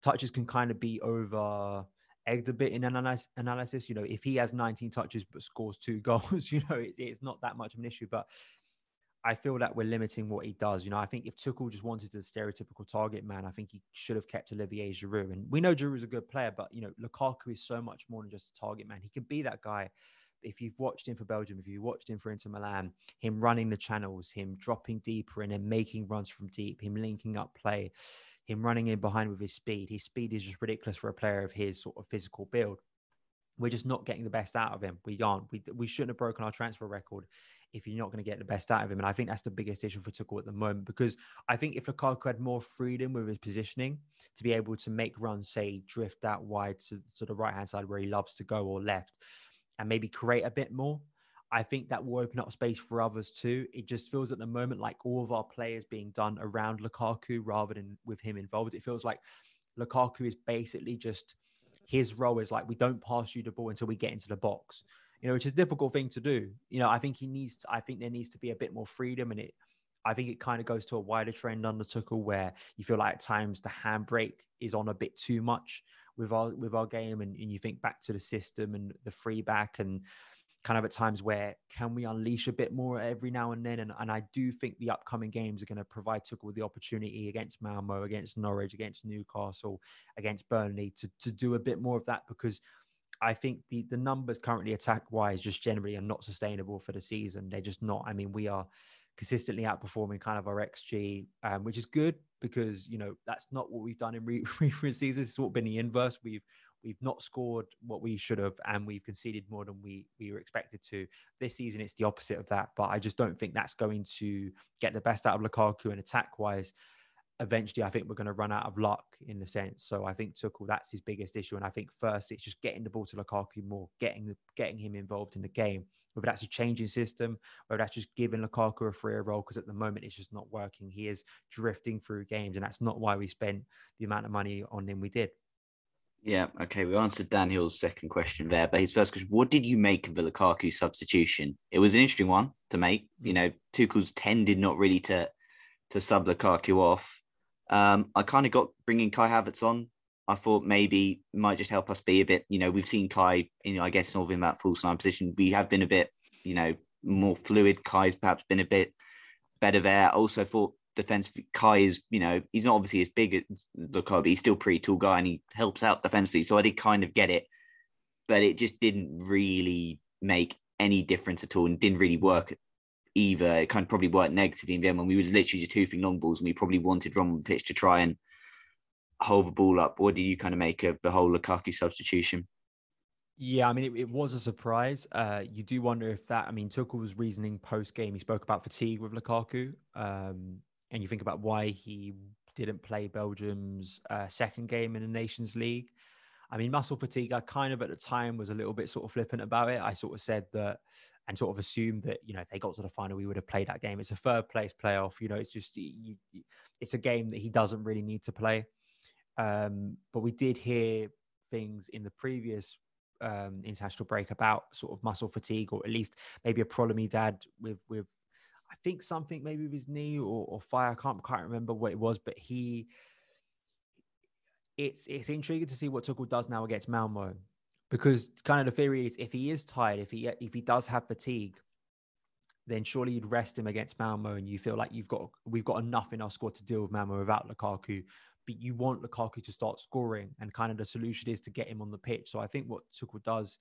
touches can kind of be over egged a bit in analysis. Analysis, you know, if he has 19 touches but scores two goals, you know, it's, it's not that much of an issue. But I feel that we're limiting what he does. You know, I think if Tuchel just wanted a stereotypical target man, I think he should have kept Olivier Giroud. And we know Giroud's a good player, but you know, Lukaku is so much more than just a target man. He can be that guy. If you've watched him for Belgium, if you watched him for Inter Milan, him running the channels, him dropping deeper and then making runs from deep, him linking up play, him running in behind with his speed. His speed is just ridiculous for a player of his sort of physical build. We're just not getting the best out of him. We aren't. We, we shouldn't have broken our transfer record if you're not going to get the best out of him. And I think that's the biggest issue for Tuchel at the moment because I think if Lukaku had more freedom with his positioning to be able to make runs, say, drift out wide to, to the right hand side where he loves to go or left, and maybe create a bit more. I think that will open up space for others too. It just feels at the moment like all of our players being done around Lukaku rather than with him involved. It feels like Lukaku is basically just his role is like we don't pass you the ball until we get into the box you know, which is a difficult thing to do. You know, I think he needs, to, I think there needs to be a bit more freedom in it. I think it kind of goes to a wider trend under Tuchel where you feel like at times the handbrake is on a bit too much with our with our game, and, and you think back to the system and the free back and kind of at times where can we unleash a bit more every now and then? And, and I do think the upcoming games are going to provide Tuchel with the opportunity against Malmo, against Norwich, against Newcastle, against Burnley to to do a bit more of that because I think the the numbers currently attack wise just generally are not sustainable for the season. They're just not. I mean, we are consistently outperforming kind of our XG, um, which is good because you know that's not what we've done in recent seasons. It's sort of been the inverse. We've we've not scored what we should have, and we've conceded more than we we were expected to. This season, it's the opposite of that. But I just don't think that's going to get the best out of Lukaku and attack wise eventually I think we're going to run out of luck in the sense. So I think Tuchel that's his biggest issue, and I think first it's just getting the ball to Lukaku more, getting getting him involved in the game, whether that's a changing system, whether that's just giving Lukaku a freer role, because at the moment it's just not working. He is drifting through games, and that's not why we spent the amount of money on him we did. Yeah, okay. We answered Daniel's second question there, but his first question: What did you make of the Lukaku substitution? It was an interesting one to make. You mm. know, Tuchel's tended not really to to sub Lukaku off. Um, I kind of got bringing Kai Havertz on. I thought maybe might just help us be a bit. You know, we've seen Kai. You know, I guess sort of in that false nine position. We have been a bit. You know, more fluid. Kai's perhaps been a bit better there. Also thought defensively, Kai is, you know, he's not obviously as big as Lukaku, he's still pretty tall guy and he helps out defensively. So I did kind of get it, but it just didn't really make any difference at all and didn't really work either. It kind of probably worked negatively in the end when we were literally just hoofing long balls and we probably wanted the pitch to try and hold the ball up. What do you kind of make of the whole Lukaku substitution? Yeah, I mean, it, it was a surprise. Uh, you do wonder if that, I mean, Tuchel was reasoning post game. He spoke about fatigue with Lukaku. Um, and you think about why he didn't play Belgium's uh, second game in the Nations League. I mean, muscle fatigue, I kind of at the time was a little bit sort of flippant about it. I sort of said that and sort of assumed that, you know, if they got to the final, we would have played that game. It's a third place playoff. You know, it's just, you, it's a game that he doesn't really need to play. Um, but we did hear things in the previous um, international break about sort of muscle fatigue, or at least maybe a problem he had with with I think something maybe with his knee or, or fire. I can't quite remember what it was, but he. It's it's intriguing to see what Tuchel does now against Malmo, because kind of the theory is if he is tired, if he if he does have fatigue, then surely you'd rest him against Malmo, and you feel like you've got we've got enough in our squad to deal with Malmo without Lukaku. But you want Lukaku to start scoring, and kind of the solution is to get him on the pitch. So I think what Tuchel does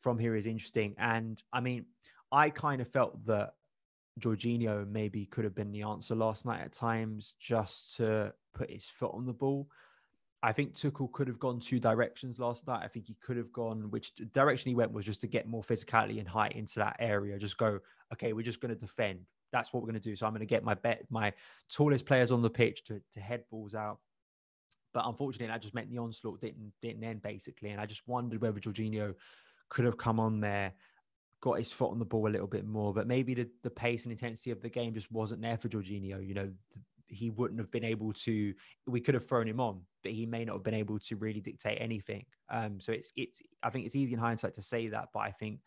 from here is interesting. And I mean, I kind of felt that Jorginho maybe could have been the answer last night at times just to put his foot on the ball. I think Tuchel could have gone two directions last night. I think he could have gone, which direction he went was just to get more physicality and height into that area. Just go, okay, we're just going to defend. That's what we're going to do. So I'm going to get my bet, my tallest players on the pitch to, to head balls out. But unfortunately, that just meant the onslaught didn't didn't end basically. And I just wondered whether Jorginho could have come on there got his foot on the ball a little bit more, but maybe the, the pace and intensity of the game just wasn't there for Jorginho. You know, he wouldn't have been able to. We could have thrown him on, but he may not have been able to really dictate anything. Um, so it's it's. I think it's easy in hindsight to say that, but I think,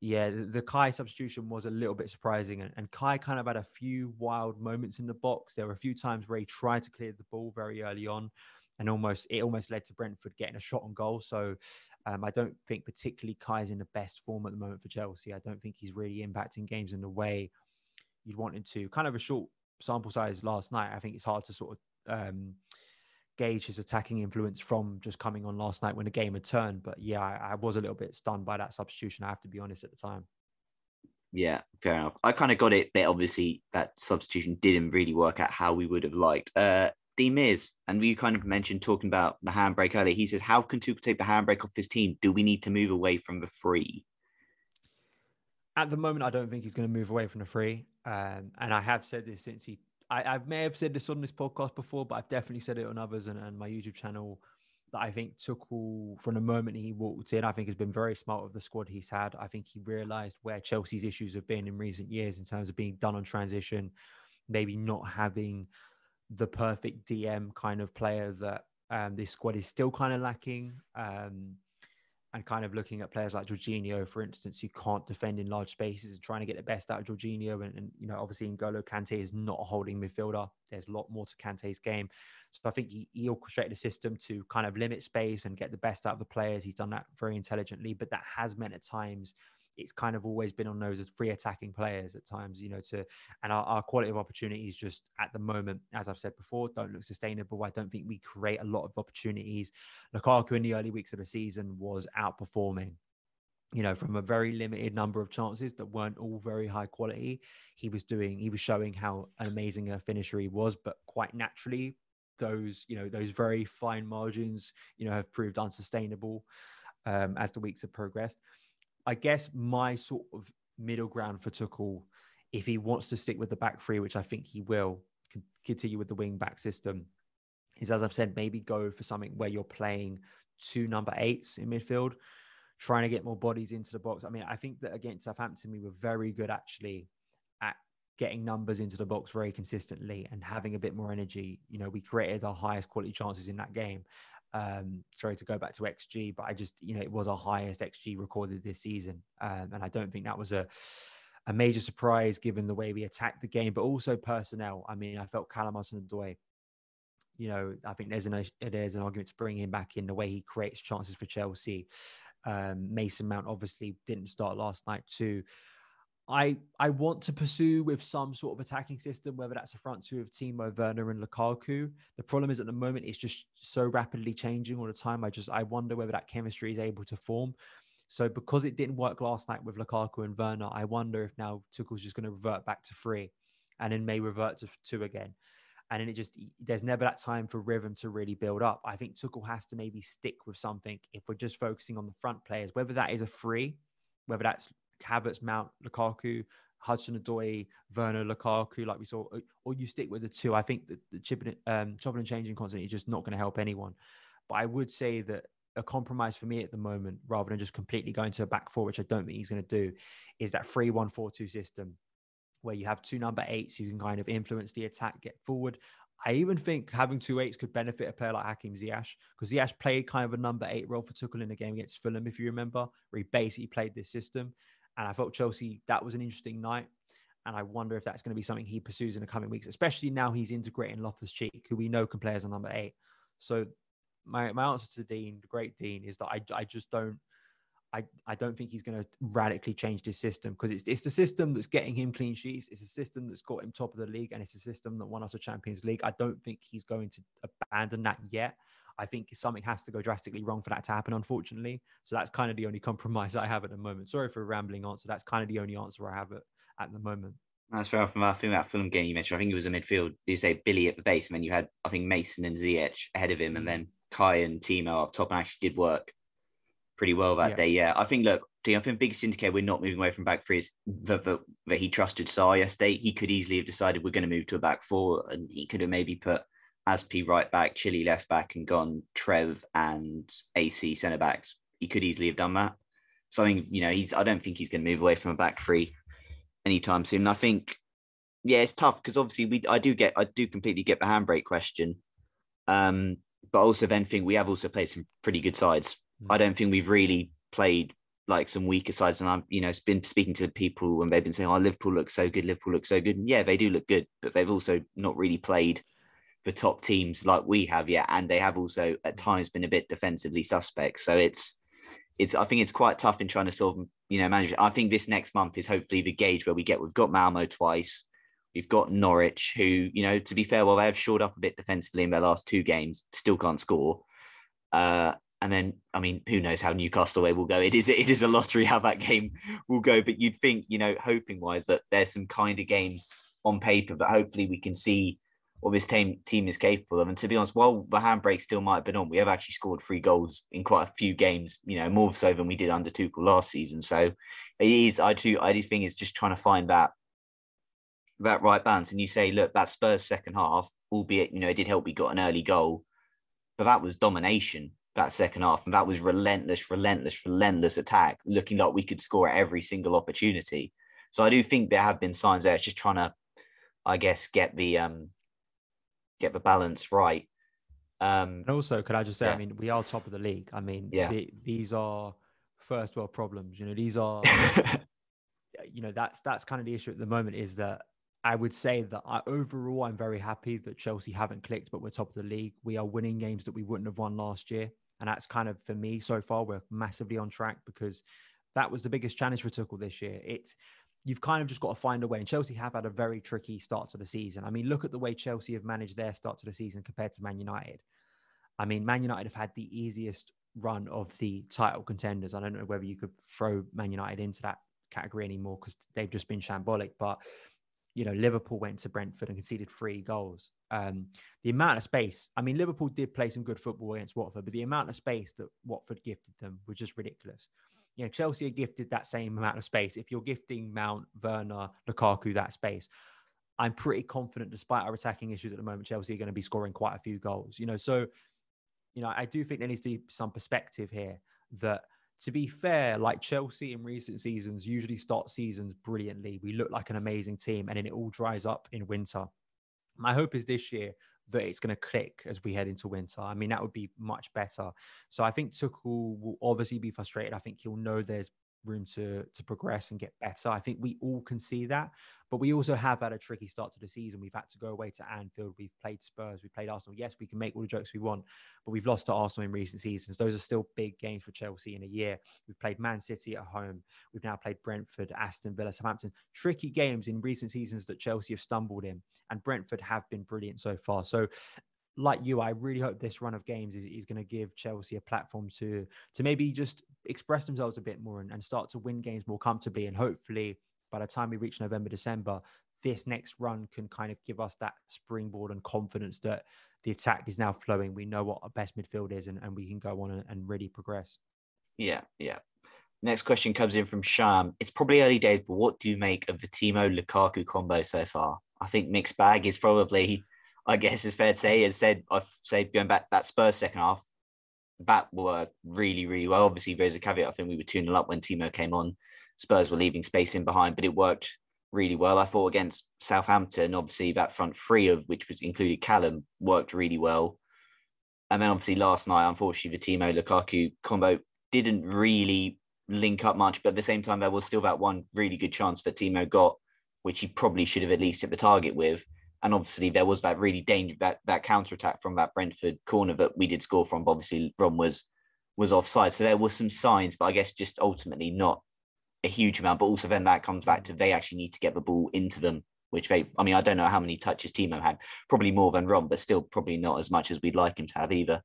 yeah, the, the Kai substitution was a little bit surprising, and, and Kai kind of had a few wild moments in the box. There were a few times where he tried to clear the ball very early on, and almost it almost led to Brentford getting a shot on goal. So um, I don't think particularly Kai's in the best form at the moment for Chelsea. I don't think he's really impacting games in the way you'd want him to. Kind of a short sample size last night. I think it's hard to sort of um, gauge his attacking influence from just coming on last night when the game had turned. But yeah, I, I was a little bit stunned by that substitution. I have to be honest at the time. Yeah, fair enough. I kind of got it, but obviously that substitution didn't really work out how we would have liked. Uh, the Miz, and you kind of mentioned talking about the handbrake earlier. He says, How can Tuchel take the handbrake off his team? Do we need to move away from the free? At the moment, I don't think he's going to move away from the free. Um, and I have said this since he, I, I, may have said this on this podcast before, but I've definitely said it on others and, and my YouTube channel that I think Tuchel, from the moment he walked in, I think has been very smart with the squad he's had. I think he realised where Chelsea's issues have been in recent years in terms of being done on transition, maybe not having the perfect DM kind of player that um, this squad is still kind of lacking. Um, and kind of looking at players like Jorginho, for instance, who can't defend in large spaces and trying to get the best out of Jorginho. And, and you know, obviously, N'Golo Kante is not a holding midfielder. There's a lot more to Kante's game. So I think he, he orchestrated a system to kind of limit space and get the best out of the players. He's done that very intelligently, but that has meant at times it's kind of always been on those as free attacking players at times, you know, to and our, our, quality of opportunities just at the moment, as I've said before, don't look sustainable. I don't think we create a lot of opportunities. Lukaku in the early weeks of the season was outperforming. You know, from a very limited number of chances that weren't all very high quality, he was doing, he was showing how amazing a finisher he was, but quite naturally, those, you know, those very fine margins, you know, have proved unsustainable um, as the weeks have progressed. I guess my sort of middle ground for Tuchel, if he wants to stick with the back three, which I think he will, continue with the wing back system, is as I've said, maybe go for something where you're playing two number eights in midfield. trying to get more bodies into the box. I mean, I think that against Southampton, we were very good actually at getting numbers into the box very consistently and having a bit more energy. You know, we created our highest quality chances in that game. Um, sorry to go back to XG, but I just, you know, it was our highest XG recorded this season. Um, and I don't think that was a, a major surprise given the way we attacked the game, but also personnel. I mean, I felt Callum Hudson-Odoi you know, I think there's an there's an argument to bring him back in the way he creates chances for Chelsea. Um, Mason Mount obviously didn't start last night too. I I want to pursue with some sort of attacking system, whether that's a front two of Timo Werner and Lukaku. The problem is at the moment it's just so rapidly changing all the time. I just I wonder whether that chemistry is able to form. So because it didn't work last night with Lukaku and Werner, I wonder if now Tuchel's just going to revert back to three, and then may revert to two again and then it just there's never that time for rhythm to really build up. I think Tuchel has to maybe stick with something if we're just focusing on the front players, whether that is a free, whether that's Havertz, Mount, Lukaku, Hudson Odoi, Werner, Lukaku, like we saw, or you stick with the two. I think that the chipping, um, chopping and changing constantly is just not going to help anyone. But I would say that a compromise for me at the moment, rather than just completely going to a back four, which I don't think he's going to do, is that three one four two system where you have two number eights, you can kind of influence the attack, get forward. I even think having two eights could benefit a player like Hakim Ziyech because Ziyech played kind of a number eight role for Tuchel in the game against Fulham, if you remember, where he basically played this system. And I thought Chelsea, that was an interesting night. And I wonder if that's going to be something he pursues in the coming weeks, especially now he's integrating Loftus Cheek, who we know can play as a number eight. So my, my answer to Dean, the great Dean, is that I, I just don't I, I don't think he's going to radically change this system because it's, it's the system that's getting him clean sheets. It's a system that's got him top of the league and it's a system that won us a Champions League. I don't think he's going to abandon that yet. I think something has to go drastically wrong for that to happen, unfortunately. So that's kind of the only compromise I have at the moment. Sorry for a rambling answer. That's kind of the only answer I have at, at the moment. That's fair enough. I think that Fulham game you mentioned, I think it was a midfield. You say Billy at the base, and then you had, I think, Mason and Ziyech ahead of him, and mm. then Kai and Timo up top and actually did work pretty well that yeah. day. Yeah, I think look, I think biggest indicator we're not moving away from back three is that, that, he trusted Sarr yesterday. He could easily have decided we're going to move to a back four, and he could have maybe put Azpi right back, Chilly left back, and gone Trev and AC centre backs. He could easily have done that. So I think you know he's. I don't think he's going to move away from a back three anytime soon. And I think yeah, it's tough because obviously we. I do get. I do completely get the handbrake question. Um, but also then think we have also played some pretty good sides Mm. I don't think we've really played like some weaker sides. And I've, you know, it's been speaking to people and they've been saying, oh, Liverpool looks so good. Liverpool looks so good. And yeah, they do look good, but they've also not really played the top teams like we have yet. And they have also at mm. times been a bit defensively suspect. So it's, it's, I think it's quite tough in trying to sort of, you know, manage. I think this next month is hopefully the gauge where we get, we've got Malmo twice. We've got Norwich, who, you know, to be fair, well, they have shored up a bit defensively in their last two games, still can't score. Uh, and then, I mean, who knows how Newcastle away will go? It is it is a lottery how that game will go. But you'd think, you know, hoping wise, that there's some kind of games on paper that hopefully we can see what this team team is capable of. And to be honest, while the handbrake still might have been on, we have actually scored three goals in quite a few games. You know, more so than we did under Tuchel last season. So it is. I do. I do think it's just trying to find that that right balance. And you say, look, that Spurs second half, albeit you know it did help we got an early goal, but that was domination that second half. And that was relentless, relentless, relentless attack, looking like we could score at every single opportunity. So I do think there have been signs there. It's just trying to, I guess, get the um get the balance right. Um and also could I just say, yeah. I mean, we are top of the league. I mean, yeah. The, these are first world problems. You know, these are you know, that's that's kind of the issue at the moment is that I would say that I, overall, I'm very happy that Chelsea haven't clicked, but we're top of the league. We are winning games that we wouldn't have won last year. And that's kind of for me so far, we're massively on track because that was the biggest challenge for Tuchel this year. It's you've kind of just got to find a way. And Chelsea have had a very tricky start to the season. I mean, look at the way Chelsea have managed their start to the season compared to Man United. I mean, Man United have had the easiest run of the title contenders. I don't know whether you could throw Man United into that category anymore because they've just been shambolic. But you know, Liverpool went to Brentford and conceded three goals. Um, the amount of space, I mean, Liverpool did play some good football against Watford, but the amount of space that Watford gifted them was just ridiculous. You know, Chelsea are gifted that same amount of space. If you're gifting Mount, Werner, Lukaku that space, I'm pretty confident, despite our attacking issues at the moment, Chelsea are going to be scoring quite a few goals. You know, so, you know, I do think there needs to be some perspective here that to be fair, like Chelsea in recent seasons usually start seasons brilliantly. We look like an amazing team and then it all dries up in winter. My hope is this year that it's going to click as we head into winter. I mean, that would be much better. So I think Tuchel will obviously be frustrated. I think he'll know there's room to to progress and get better. I think we all can see that, but we also have had a tricky start to the season. We've had to go away to Anfield. We've played Spurs. We've played Arsenal. Yes, we can make all the jokes we want, but we've lost to Arsenal in recent seasons. Those are still big games for Chelsea in a year. We've played Man City at home. We've now played Brentford, Aston Villa, Southampton. Tricky games in recent seasons that Chelsea have stumbled in, and Brentford have been brilliant so far. So like you, I really hope this run of games is, is going to give Chelsea a platform to to maybe just express themselves a bit more and, and start to win games more comfortably. And hopefully, by the time we reach November, December, this next run can kind of give us that springboard and confidence that the attack is now flowing. We know what our best midfield is, and, and we can go on and, and really progress. Yeah, yeah. Next question comes in from Sham. It's probably early days, but what do you make of the Timo Lukaku combo so far? I think mixed bag is probably I guess it's fair to say, as said, I've said going back that Spurs second half, that worked really, really well. Obviously, there's a caveat. I think we were 2 0 up when Timo came on. Spurs were leaving space in behind, but it worked really well. I thought against Southampton, obviously that front three of which was included Callum worked really well. And then obviously last night, unfortunately, the Timo Lukaku combo didn't really link up much, but at the same time, there was still that one really good chance that Timo got, which he probably should have at least hit the target with and obviously there was that really danger that that counter attack from that Brentford corner that we did score from. But obviously, Rom was was offside, so there were some signs, but I guess just ultimately not a huge amount. But also then that comes back to they actually need to get the ball into them, which they. I mean, I don't know how many touches Timo had, probably more than Rom, but still probably not as much as we'd like him to have either.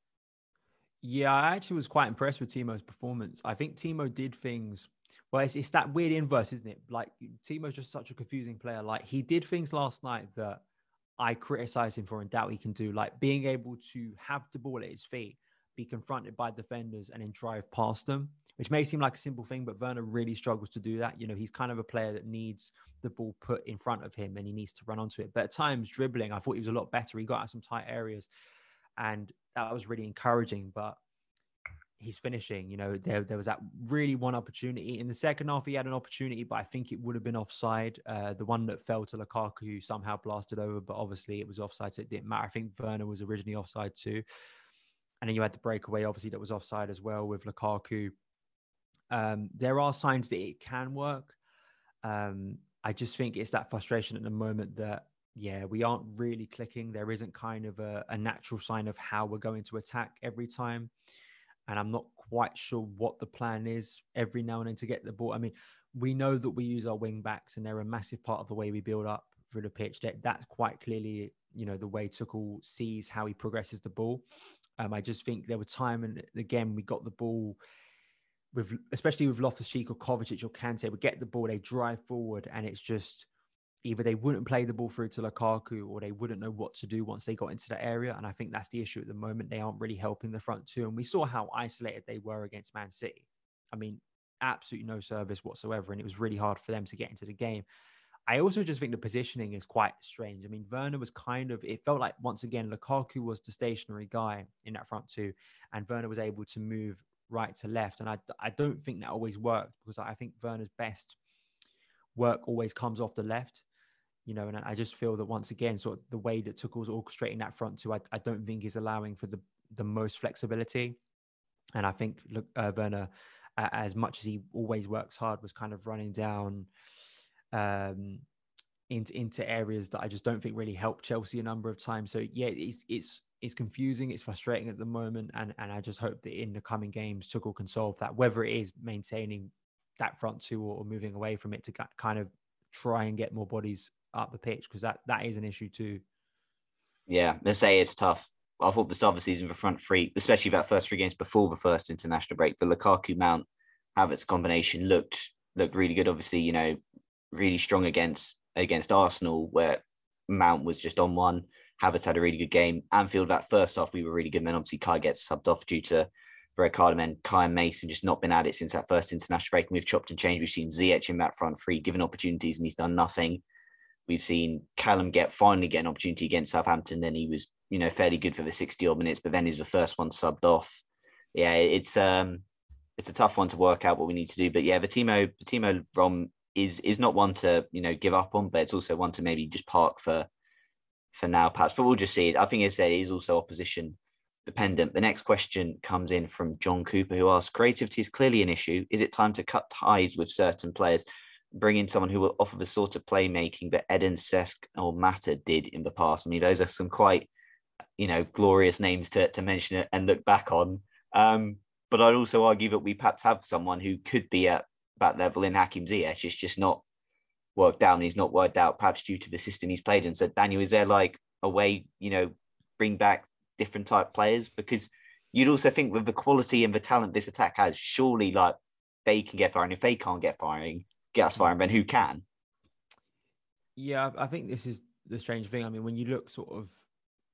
Yeah, I actually was quite impressed with Timo's performance. I think Timo did things. Well, it's, it's that weird inverse, isn't it? Like Timo's just such a confusing player. Like he did things last night that I criticize him for and doubt he can do, like being able to have the ball at his feet, be confronted by defenders, and then drive past them, which may seem like a simple thing, but Werner really struggles to do that. You know, he's kind of a player that needs the ball put in front of him and he needs to run onto it. But at times, dribbling, I thought he was a lot better. He got out some tight areas, and that was really encouraging. But he's finishing. You know, there there was that really one opportunity in the second half. He had an opportunity, but I think it would have been offside. Uh, the one that fell to Lukaku somehow blasted over, but obviously it was offside, so it didn't matter. I think Werner was originally offside too, and then you had the breakaway, obviously that was offside as well with Lukaku. Um, there are signs that it can work. Um, I just think it's that frustration at the moment that yeah, we aren't really clicking. There isn't kind of a, a natural sign of how we're going to attack every time and I'm not quite sure what the plan is every now and then to get the ball. I mean, we know that we use our wing backs, and they're a massive part of the way we build up through the pitch. That that's quite clearly, you know, the way Tuchel sees how he progresses the ball. Um, I just think there were time, and again, we got the ball with, especially with Loftus Cheek or Kovacic or Kante, we get the ball, they drive forward, and it's just either they wouldn't play the ball through to Lukaku or they wouldn't know what to do once they got into that area. And I think that's the issue at the moment. They aren't really helping the front two. And we saw how isolated they were against Man City. I mean, absolutely no service whatsoever. And it was really hard for them to get into the game. I also just think the positioning is quite strange. I mean, Werner was kind of, it felt like once again, Lukaku was the stationary guy in that front two, and Werner was able to move right to left. And I, I don't think that always worked because I think Werner's best work always comes off the left you know, and I just feel that once again, sort of the way that Tuchel's orchestrating that front two, I, I don't think is allowing for the the most flexibility. And I think look, uh, Werner, uh, as much as he always works hard, was kind of running down um, into into areas that I just don't think really helped Chelsea a number of times. So yeah, it's it's it's confusing, it's frustrating at the moment, and and I just hope that in the coming games, Tuchel can solve that. Whether it is maintaining that front two or, or moving away from it to kind of try and get more bodies up the pitch because that that is an issue too. Yeah, let's say it's tough. I thought the start of the season for front three, especially that first three games before the first international break, the Lukaku Mount Havertz combination looked looked really good. Obviously, you know, really strong against against Arsenal, where Mount was just on one. Havertz had a really good game. Anfield that first half we were really good. And then obviously Kai gets subbed off due to Red card. And then Kai and Mason just not been at it since that first international break. And we've chopped and changed. We've seen Ziyech in that front three, given opportunities, and he's done nothing. We've seen Callum get finally get an opportunity against Southampton. Then he was, you know, fairly good for the 60 odd minutes, but then he's the first one subbed off. Yeah, it's um it's a tough one to work out what we need to do. But yeah, the Timo the Timo Rom is is not one to you know give up on, but it's also one to maybe just park for for now, perhaps. But we'll just see. I think as said, it is also opposition dependent. The next question comes in from John Cooper, who asks: Creativity is clearly an issue. Is it time to cut ties with certain players? Bring in someone who will offer the sort of playmaking that Eden Cesc or Mata did in the past. I mean, those are some quite, you know, glorious names to, to mention and look back on. Um, but I'd also argue that we perhaps have someone who could be at that level in Hakim Ziyech. It's just not worked out and he's not worked out, perhaps due to the system he's played in. So, Daniel, is there like a way, you know, bring back different type players? Because you'd also think with the quality and the talent this attack has, surely like they can get firing. If they can't get firing, get us firing, then who can? Yeah, I think this is the strange thing. I mean, when you look sort of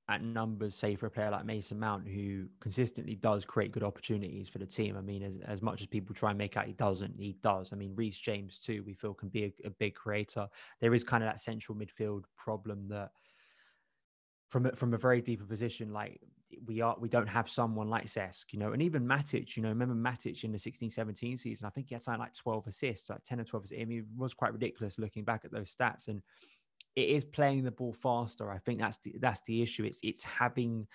at numbers, say for a player like Mason Mount, who consistently does create good opportunities for the team. I mean, as, as much as people try and make out he doesn't, he does. I mean, Reece James too, we feel can be a, a big creator. There is kind of that central midfield problem that from from a very deeper position, like we are, we don't have someone like Cesc, you know, and even Matic, you know, remember Matic in the 16 17 season, I think he had something like 12 assists, like 10 or 12 assists. I mean, it was quite ridiculous looking back at those stats. And it is playing the ball faster. I think that's the, that's the issue. It's it's having.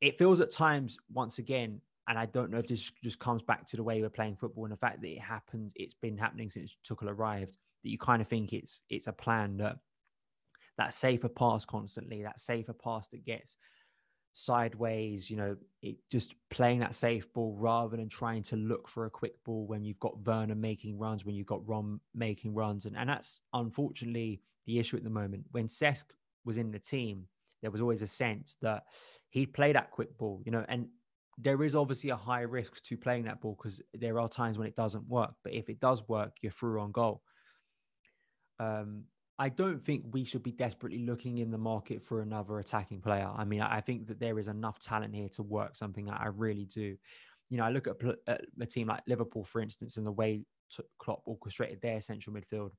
It feels at times once again, and I don't know if this just comes back to the way we're playing football and the fact that it happened. It's been happening since Tuchel arrived. That you kind of think it's it's a plan that that safer pass constantly, that safer pass that gets sideways, you know, it just playing that safe ball rather than trying to look for a quick ball when you've got Werner making runs, when you've got Rom making runs. And, and that's unfortunately the issue at the moment. When Cesc was in the team, there was always a sense that he'd play that quick ball, you know, and there is obviously a high risk to playing that ball because there are times when it doesn't work. But if it does work, you're through on goal. Um, I don't think we should be desperately looking in the market for another attacking player. I mean, I think that there is enough talent here to work something out. I really do. You know, I look at, a team like Liverpool, for instance, and the way Klopp orchestrated their central midfield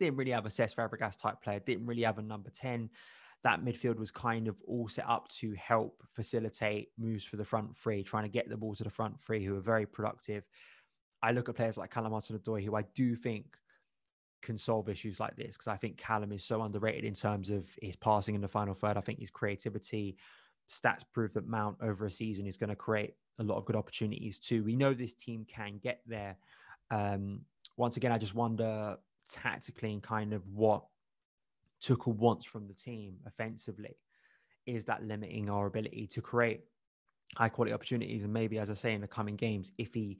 didn't really have a Cesc Fabregas type player, didn't really have a number 10. That midfield was kind of all set up to help facilitate moves for the front three, trying to get the ball to the front three, who are very productive. I look at players like Callum Hudson-Odoi, who I do think can solve issues like this because I think Callum is so underrated in terms of his passing in the final third. I think his creativity, stats prove that Mount over a season is going to create a lot of good opportunities too. We know this team can get there. Um, once again, I just wonder tactically and kind of what Tuchel wants from the team offensively is that limiting our ability to create high quality opportunities. And maybe, as I say, in the coming games, if he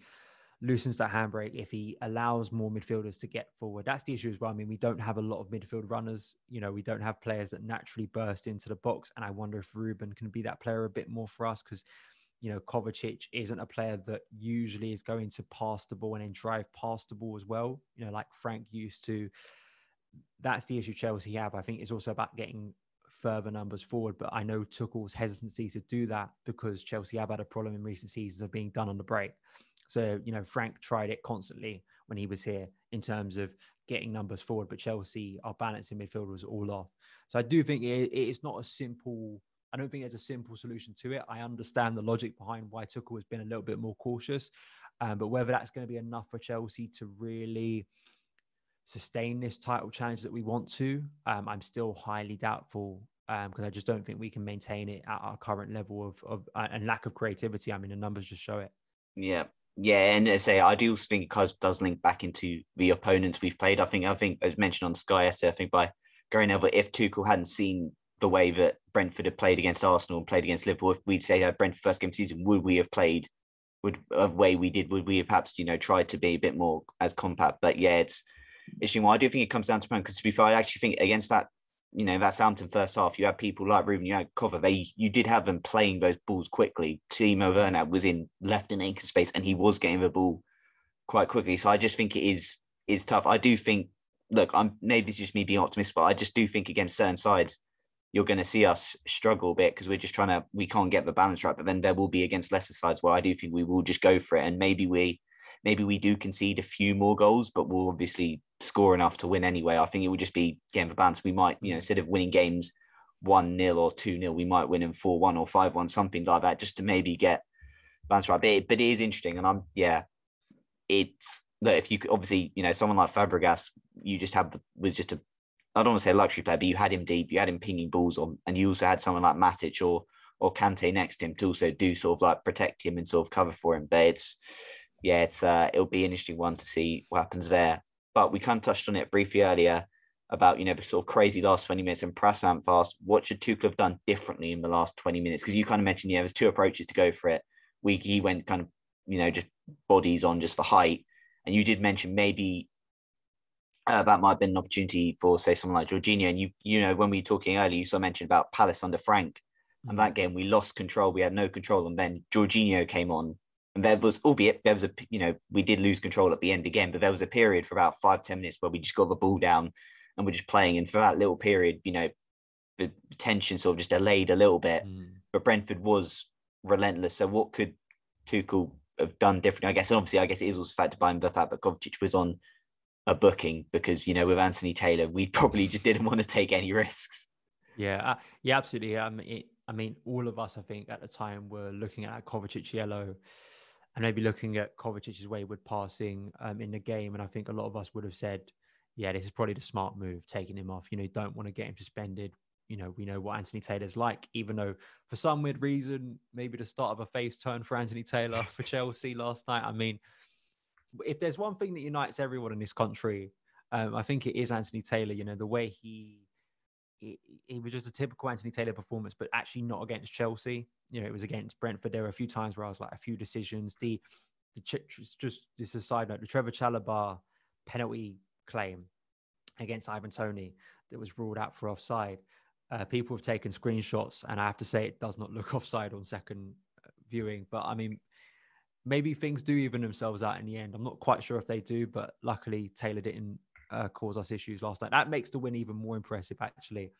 loosens that handbrake, if he allows more midfielders to get forward, that's the issue as well. I mean, we don't have a lot of midfield runners. You know, we don't have players that naturally burst into the box. And I wonder if Ruben can be that player a bit more for us because you know, Kovacic isn't a player that usually is going to pass the ball and then drive past the ball as well, you know, like Frank used to. That's the issue Chelsea have. I think it's also about getting further numbers forward, but I know Tuchel's hesitancy to do that because Chelsea have had a problem in recent seasons of being done on the break. So, you know, Frank tried it constantly when he was here in terms of getting numbers forward, but Chelsea, our balance in midfield was all off. So I do think it, it's not a simple I don't think there's a simple solution to it. I understand the logic behind why Tuchel has been a little bit more cautious, um, but whether that's going to be enough for Chelsea to really sustain this title challenge that we want to, um, I'm still highly doubtful because um, I just don't think we can maintain it at our current level of, of uh, and lack of creativity. I mean, the numbers just show it. Yeah, yeah, and I say I do think it does link back into the opponents we've played. I think I think as mentioned on Sky I think by going over if Tuchel hadn't seen the way that Brentford had played against Arsenal and played against Liverpool, if we'd say that Brentford first game season, would we have played would of way we did? Would we have perhaps you know tried to be a bit more as compact? But yeah, it's issue. Well, I do think it comes down to point because to be fair, I actually think against that you know that Southampton first half, you had people like Ruben, you had cover. They you did have them playing those balls quickly. Timo Werner was in left and anchor space, and he was getting the ball quite quickly. So I just think it is is tough. I do think. Look, I'm maybe this is just me being optimistic, but I just do think against certain sides, you're going to see us struggle a bit because we're just trying to we can't get the balance right. But then there will be against lesser sides where I do think we will just go for it, and maybe we maybe we do concede a few more goals, but we'll obviously score enough to win anyway. I think it would just be game of balance. We might, you know, instead of winning games one 0 or two 0 we might win in four one or five one, something like that, just to maybe get That's right, but it, but it is interesting, and I'm yeah, it's that if you obviously you know someone like Fabregas, you just have the, was just a I don't want to say luxury player, but you had him deep, you had him pinging balls on, and you also had someone like Matic or or Kante next to him to also do sort of like protect him and sort of cover for him. But it's yeah, it's uh, it'll be an interesting one to see what happens there. But we kind of touched on it briefly earlier about you know the sort of crazy last 20 minutes and Prassam fast. What should Tuchel have done differently in the last 20 minutes? Because you kind of mentioned yeah, there's two approaches to go for it. We he went kind of you know just bodies on just for height, and you did mention maybe uh, that might have been an opportunity for say someone like Jorginho. And you you know when we were talking earlier, you saw mentioned about Palace under Frank, mm-hmm. and that game we lost control. We had no control, and then Jorginho came on. There was, albeit there was a, you know, we did lose control at the end again, but there was a period for about five ten minutes where we just got the ball down and we're just playing. And for that little period, you know, the tension sort of just delayed a little bit. Mm. But Brentford was relentless. So what could Tuchel have done differently? I guess, and obviously, I guess it is also factored by the fact that Kovacic was on a booking because you know with Anthony Taylor, we probably just didn't want to take any risks. Yeah, uh, yeah, absolutely. Um, it, I mean, all of us, I think, at the time were looking at Kovacic yellow, and maybe looking at Kovacic's wayward passing um, in the game, and I think a lot of us would have said, yeah, this is probably the smart move, taking him off. You know, you don't want to get him suspended. You know, we know what Anthony Taylor's like, even though for some weird reason, maybe the start of a face turn for Anthony Taylor for Chelsea last night. I mean, if there's one thing that unites everyone in this country, um, I think it is Anthony Taylor. You know, the way he, he was just a typical Anthony Taylor performance, but actually not against Chelsea. You know, it was against Brentford. There were a few times where I was like, a few decisions. The, the just this is a side note, the Trevoh Chalobah penalty claim against Ivan Toney that was ruled out for offside. Uh, people have taken screenshots, and I have to say it does not look offside on second uh, viewing. But I mean, maybe things do even themselves out in the end. I'm not quite sure if they do, but luckily Taylor didn't uh, cause us issues last night. That makes the win even more impressive, actually.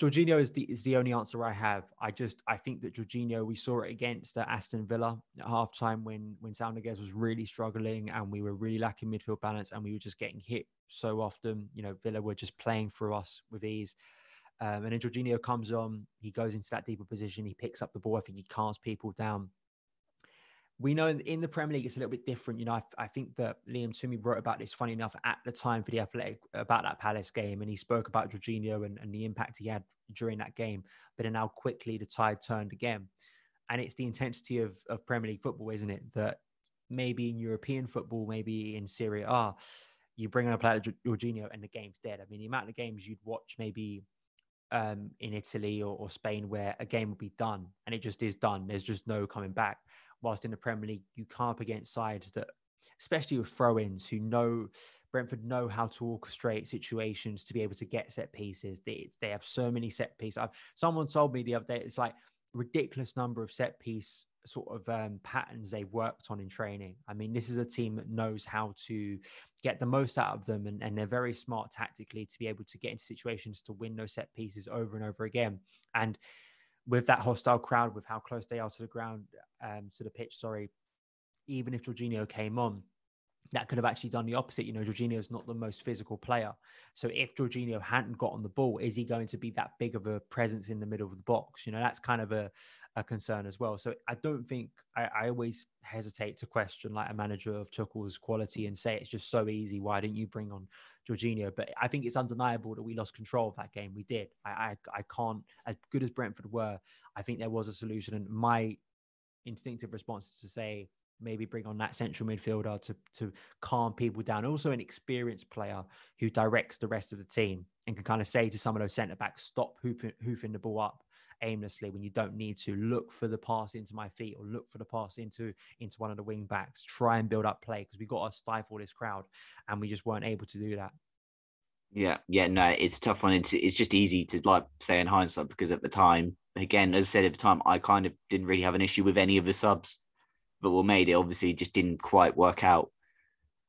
Jorginho is the is the only answer I have. I just I think that Jorginho we saw it against uh, Aston Villa at halftime when when Saul Niguez was really struggling and we were really lacking midfield balance and we were just getting hit so often. You know, Villa were just playing for us with ease. Um, and then Jorginho comes on, he goes into that deeper position, he picks up the ball. I think he calms people down we know in, the Premier League it's a little bit different. You know, I, I, think that Liam Twomey wrote about this, funny enough, at the time for the Athletic about that Palace game, and he spoke about Jorginho and, and the impact he had during that game. But then how quickly the tide turned again, and it's the intensity of, of Premier League football, isn't it? That maybe in European football, maybe in Serie A, you bring on a player like Jorginho and the game's dead. I mean, the amount of games you'd watch maybe um, in Italy or, or Spain where a game would be done and it just is done. There's just no coming back whilst in the Premier League, you come up against sides that, especially with throw ins, who know Brentford know how to orchestrate situations to be able to get set pieces. They, they have so many set pieces. I've, someone told me the other day, it's like ridiculous number of set piece sort of um, patterns they've worked on in training. I mean, this is a team that knows how to get the most out of them, and, and they're very smart tactically to be able to get into situations to win those set pieces over and over again. And with that hostile crowd, with how close they are to the ground, um, to the pitch, sorry, even if Jorginho came on, that could have actually done the opposite. You know, is not the most physical player. So if Jorginho hadn't got on the ball, is he going to be that big of a presence in the middle of the box? You know, that's kind of a, a concern as well. So I don't think I, I always hesitate to question like a manager of Tuchel's quality and say it's just so easy. Why didn't you bring on Jorginho? But I think it's undeniable that we lost control of that game. We did. I, I, I can't, as good as Brentford were, I think there was a solution. And my instinctive response is to say, maybe bring on that central midfielder to to calm people down. Also, an experienced player who directs the rest of the team and can kind of say to some of those centre backs, "Stop hoofing the ball up aimlessly when you don't need to. Look for the pass into my feet or look for the pass into into one of the wing backs. Try and build up play because we got to stifle this crowd, and we just weren't able to do that." Yeah, yeah, no, it's a tough one. It's, it's just easy to like say in hindsight because at the time, again, as I said at the time, I kind of didn't really have an issue with any of the subs that were made. It obviously just didn't quite work out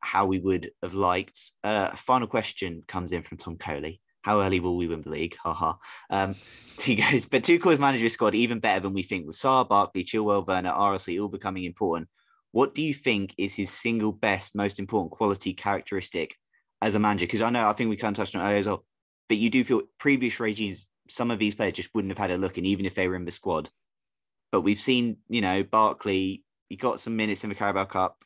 how we would have liked. Uh, final question comes in from Tom Coley. How early will we win the league? Haha. Um, he goes, but Tuchel's manager squad even better than we think with Sarr, Barkley, Chilwell, Werner, RLC all becoming important. What do you think is his single best, most important quality characteristic as a manager? Because I know I think we kind of touched on it earlier as well, but you do feel previous regimes, some of these players just wouldn't have had a look, and even if they were in the squad, But we've seen, you know, Barkley, he got some minutes in the Carabao Cup,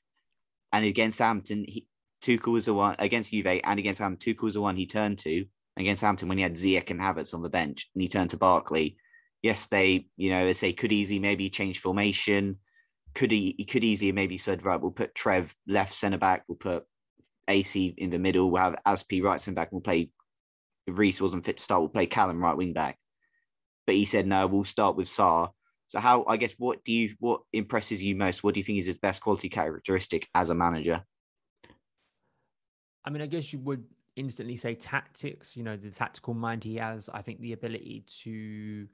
and against Hampton, he, Tuchel was the one against Juve and against Hampton. Tuchel was the one he turned to against Hampton when he had Ziyech and Havertz on the bench, and he turned to Barkley. Yes, they, you know, they say could easily maybe change formation. Could he? He could easily maybe said right. We'll put Trev left centre back. We'll put AC in the middle. We'll have Azpi right centre back. We'll play. If Reece wasn't fit to start, we'll play Callum right wing back. But he said no. We'll start with Sarr. So how? I guess what do you? What impresses you most? What do you think is his best quality characteristic as a manager? I mean, I guess you would instantly say tactics, you know, the tactical mind he has. I think the ability to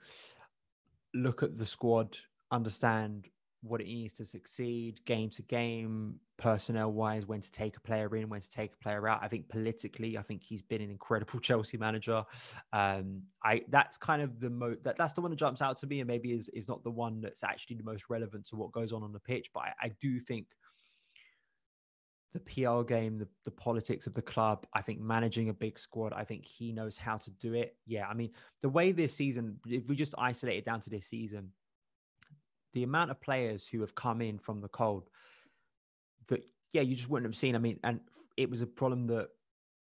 look at the squad, understand what it needs to succeed, game to game, personnel wise, when to take a player in, when to take a player out. I think politically, I think he's been an incredible Chelsea manager. Um, I that's kind of the most that, that's the one that jumps out to me, and maybe is is not the one that's actually the most relevant to what goes on on the pitch. But I, I do think the PR game, the, the politics of the club. I think managing a big squad, I think he knows how to do it. Yeah, I mean, the way this season, if we just isolate it down to this season, the amount of players who have come in from the cold that, yeah, you just wouldn't have seen. I mean, and it was a problem that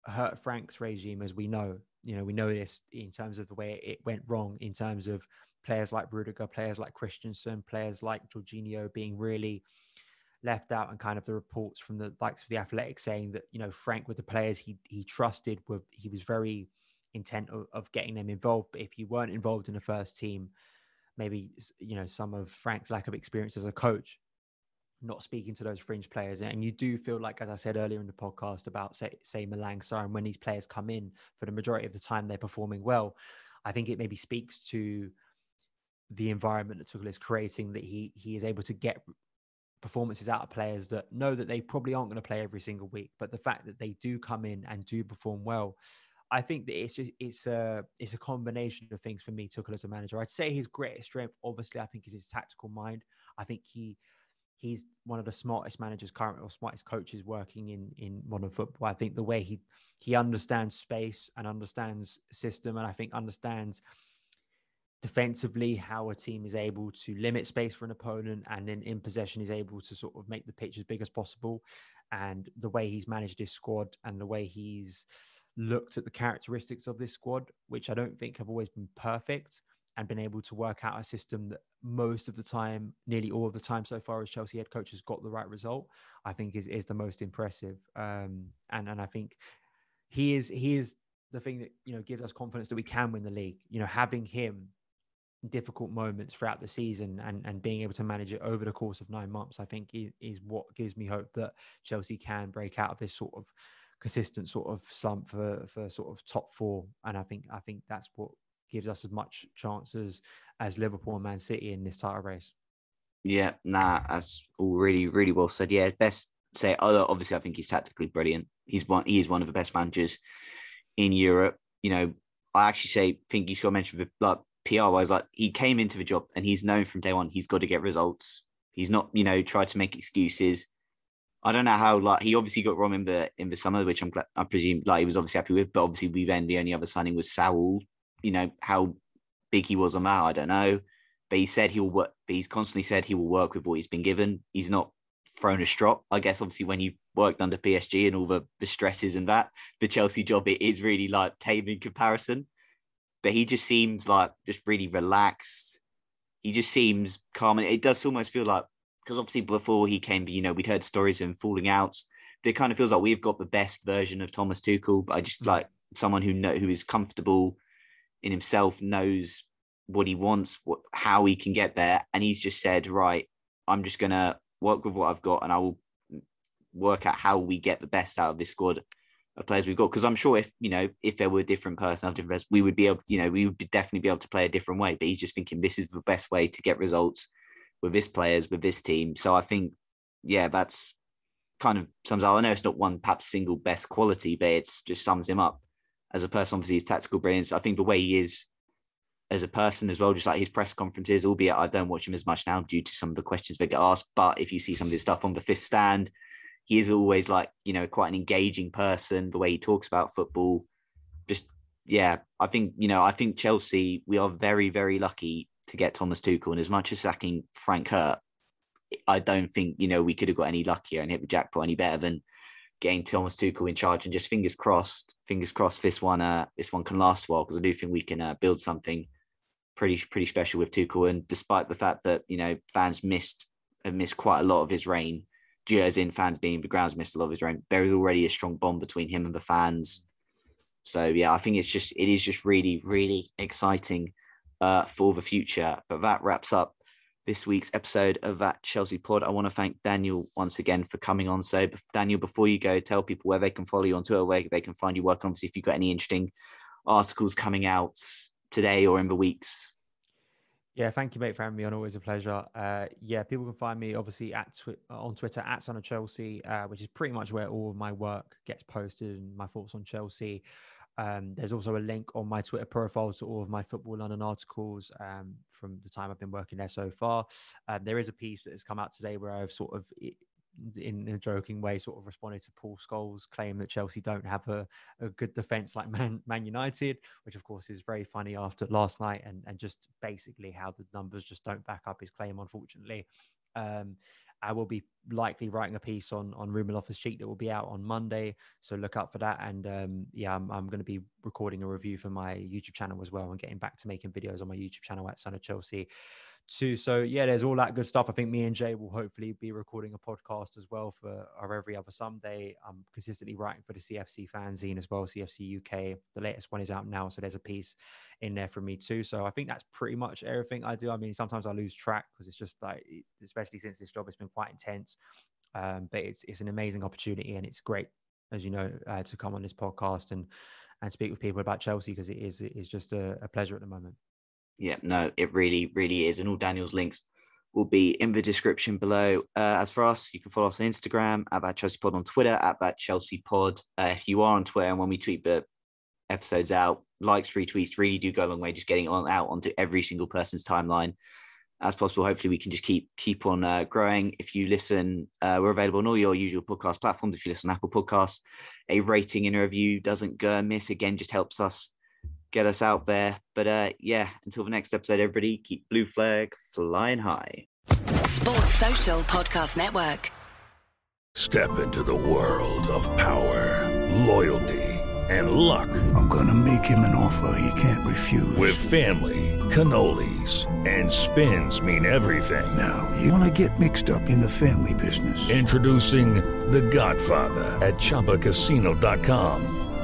hurt Frank's regime, as we know. You know, we know this in terms of the way it went wrong, in terms of players like Rudiger, players like Christensen, players like Jorginho being really left out and kind of the reports from the likes of the athletic saying that you know frank with the players he he trusted were he was very intent of, of, getting them involved. But if you weren't involved in the first team maybe you know some of frank's lack of experience as a coach not speaking to those fringe players. And you do feel like as i said earlier in the podcast about say, say Malang and when these players come in for the majority of the time they're performing well i think it maybe speaks to the environment that Tuchel is creating that he he is able to get performances out of players that know that they probably aren't going to play every single week, but the fact that they do come in and do perform well, I think that it's just it's a it's a combination of things for me. Tuchel as a manager, I'd say his greatest strength, obviously, I think is his tactical mind. I think he he's one of the smartest managers currently or smartest coaches working in in modern football. I think the way he he understands space and understands system, and I think understands defensively how a team is able to limit space for an opponent and then in possession is able to sort of make the pitch as big as possible. And the way he's managed his squad and the way he's looked at the characteristics of this squad which i don't think have always been perfect and been able to work out a system that most of the time nearly all of the time so far as chelsea head coach has got the right result i think is, is the most impressive. Um, and and i think he is he is the thing that you know gives us confidence that we can win the league. You know having him difficult moments throughout the season and, and being able to manage it over the course of nine months, I think is, what gives me hope that Chelsea can break out of this sort of consistent sort of slump for, for sort of top four. And I think I think that's what gives us as much chances as Liverpool and Man City in this title race. Yeah, nah, that's all really, really well said. Yeah, best say although obviously I think he's tactically brilliant. He's one he is one of the best managers in Europe. You know, I actually say think he's got mentioned the like PR wise, like he came into the job and he's known from day one he's got to get results. He's not, you know, tried to make excuses. I don't know how like he obviously got Rom in the in the summer, which I'm glad I presume like he was obviously happy with, but obviously we then the only other signing was Saul. You know, how big he was on that, I don't know. But he said he will work but he's constantly said he will work with what he's been given. He's not thrown a strop. I guess obviously when you've worked under PSG and all the, the stresses and that, the Chelsea job it is really like tame in comparison but he just seems like just really relaxed. He just seems calm, and it does almost feel like because obviously before he came, you know, we'd heard stories of him falling out. But it kind of feels like we've got the best version of Thomas Tuchel, but I just mm. like someone who know who is comfortable in himself, knows what he wants, what how he can get there, and he's just said, right, I'm just gonna work with what I've got, and I will work out how we get the best out of this squad of players we've got. Because I'm sure if you know if there were different personnel, different players, we would be able, you know, we would definitely be able to play a different way. But he's just thinking this is the best way to get results with this players with this team. So I think, yeah, that's kind of sums up. I know it's not one perhaps single best quality, but it's just sums him up as a person. Obviously, his tactical brilliance. I think the way he is as a person as well, just like his press conferences, albeit I don't watch him as much now due to some of the questions they get asked. But if you see some of his stuff on the fifth stand, he is always like you know quite an engaging person the way he talks about football just yeah i think you know i think chelsea we are very very lucky to get Thomas Tuchel. And as much as sacking Frank Hurt, I don't think you know we could have got any luckier and hit the jackpot any better than getting Thomas Tuchel in charge. And just fingers crossed, fingers crossed, this one uh, this one can last a while because I do think we can uh, build something pretty pretty special with Tuchel. And despite the fact that you know fans missed have missed quite a lot of his reign, as in fans being the grounds lot of his reign. There is already a strong bond between him and the fans. So yeah, I think it's just it is just really really exciting uh, for the future. But that wraps up this week's episode of that Chelsea Pod. I want to thank Daniel once again for coming on. So Daniel, before you go, tell people where they can follow you on Twitter, where they can find you working. Obviously, if you've got any interesting articles coming out today or in the weeks. Yeah, thank you, mate, for having me on. Always a pleasure. Uh, yeah, people can find me obviously at twi- on Twitter at Son of Chelsea, uh, which is pretty much where all of my work gets posted and my thoughts on Chelsea. Um, there's also a link on my Twitter profile to all of my Football London articles um, from the time I've been working there so far. Um, there is a piece that has come out today where I've sort of, in a joking way, sort of responded to Paul Scholes' claim that Chelsea don't have a, a good defense like Man, Man United, which of course is very funny after last night and, and just basically how the numbers just don't back up his claim, unfortunately. Um, I will be likely writing a piece on on Ruben Loftus-Cheek that will be out on Monday, so look out for that. And um, yeah, I'm, I'm going to be recording a review for my YouTube channel as well, and getting back to making videos on my YouTube channel at Son of Chelsea too. So yeah, there's all that good stuff. I think me and Jai will hopefully be recording a podcast as well for our every other Someday. I'm consistently writing for the CFC fanzine as well, CFC UK. The latest one is out now, so there's a piece in there for me too. So I think that's pretty much everything I do. I mean, sometimes I lose track because it's just like, especially since this job has been quite intense. Um, but it's it's an amazing opportunity and it's great, as you know, uh, to come on this podcast and and speak with people about Chelsea because it is it is just a, a pleasure at the moment yeah, no, it really, really is. And all Daniel's links will be in the description below. Uh, as for us, you can follow us on Instagram at that Chelsea Pod, on Twitter at that Chelsea Pod. Uh, if you are on Twitter and when we tweet the episodes out, likes, retweets really do go a long way. Just getting on out onto every single person's timeline as possible. Hopefully, we can just keep keep on uh, growing. If you listen, uh, we're available on all your usual podcast platforms. If you listen on Apple Podcasts, a rating and a review doesn't go amiss. Again, just helps us get us out there. But uh, yeah, until the next episode, everybody, keep blue flag flying high. Sports Social Podcast Network. Step into the world of power, loyalty, and luck. I'm going to make him an offer he can't refuse. With family, cannolis, and spins mean everything. Now, you want to get mixed up in the family business. Introducing The Godfather at Chumbacasino.com.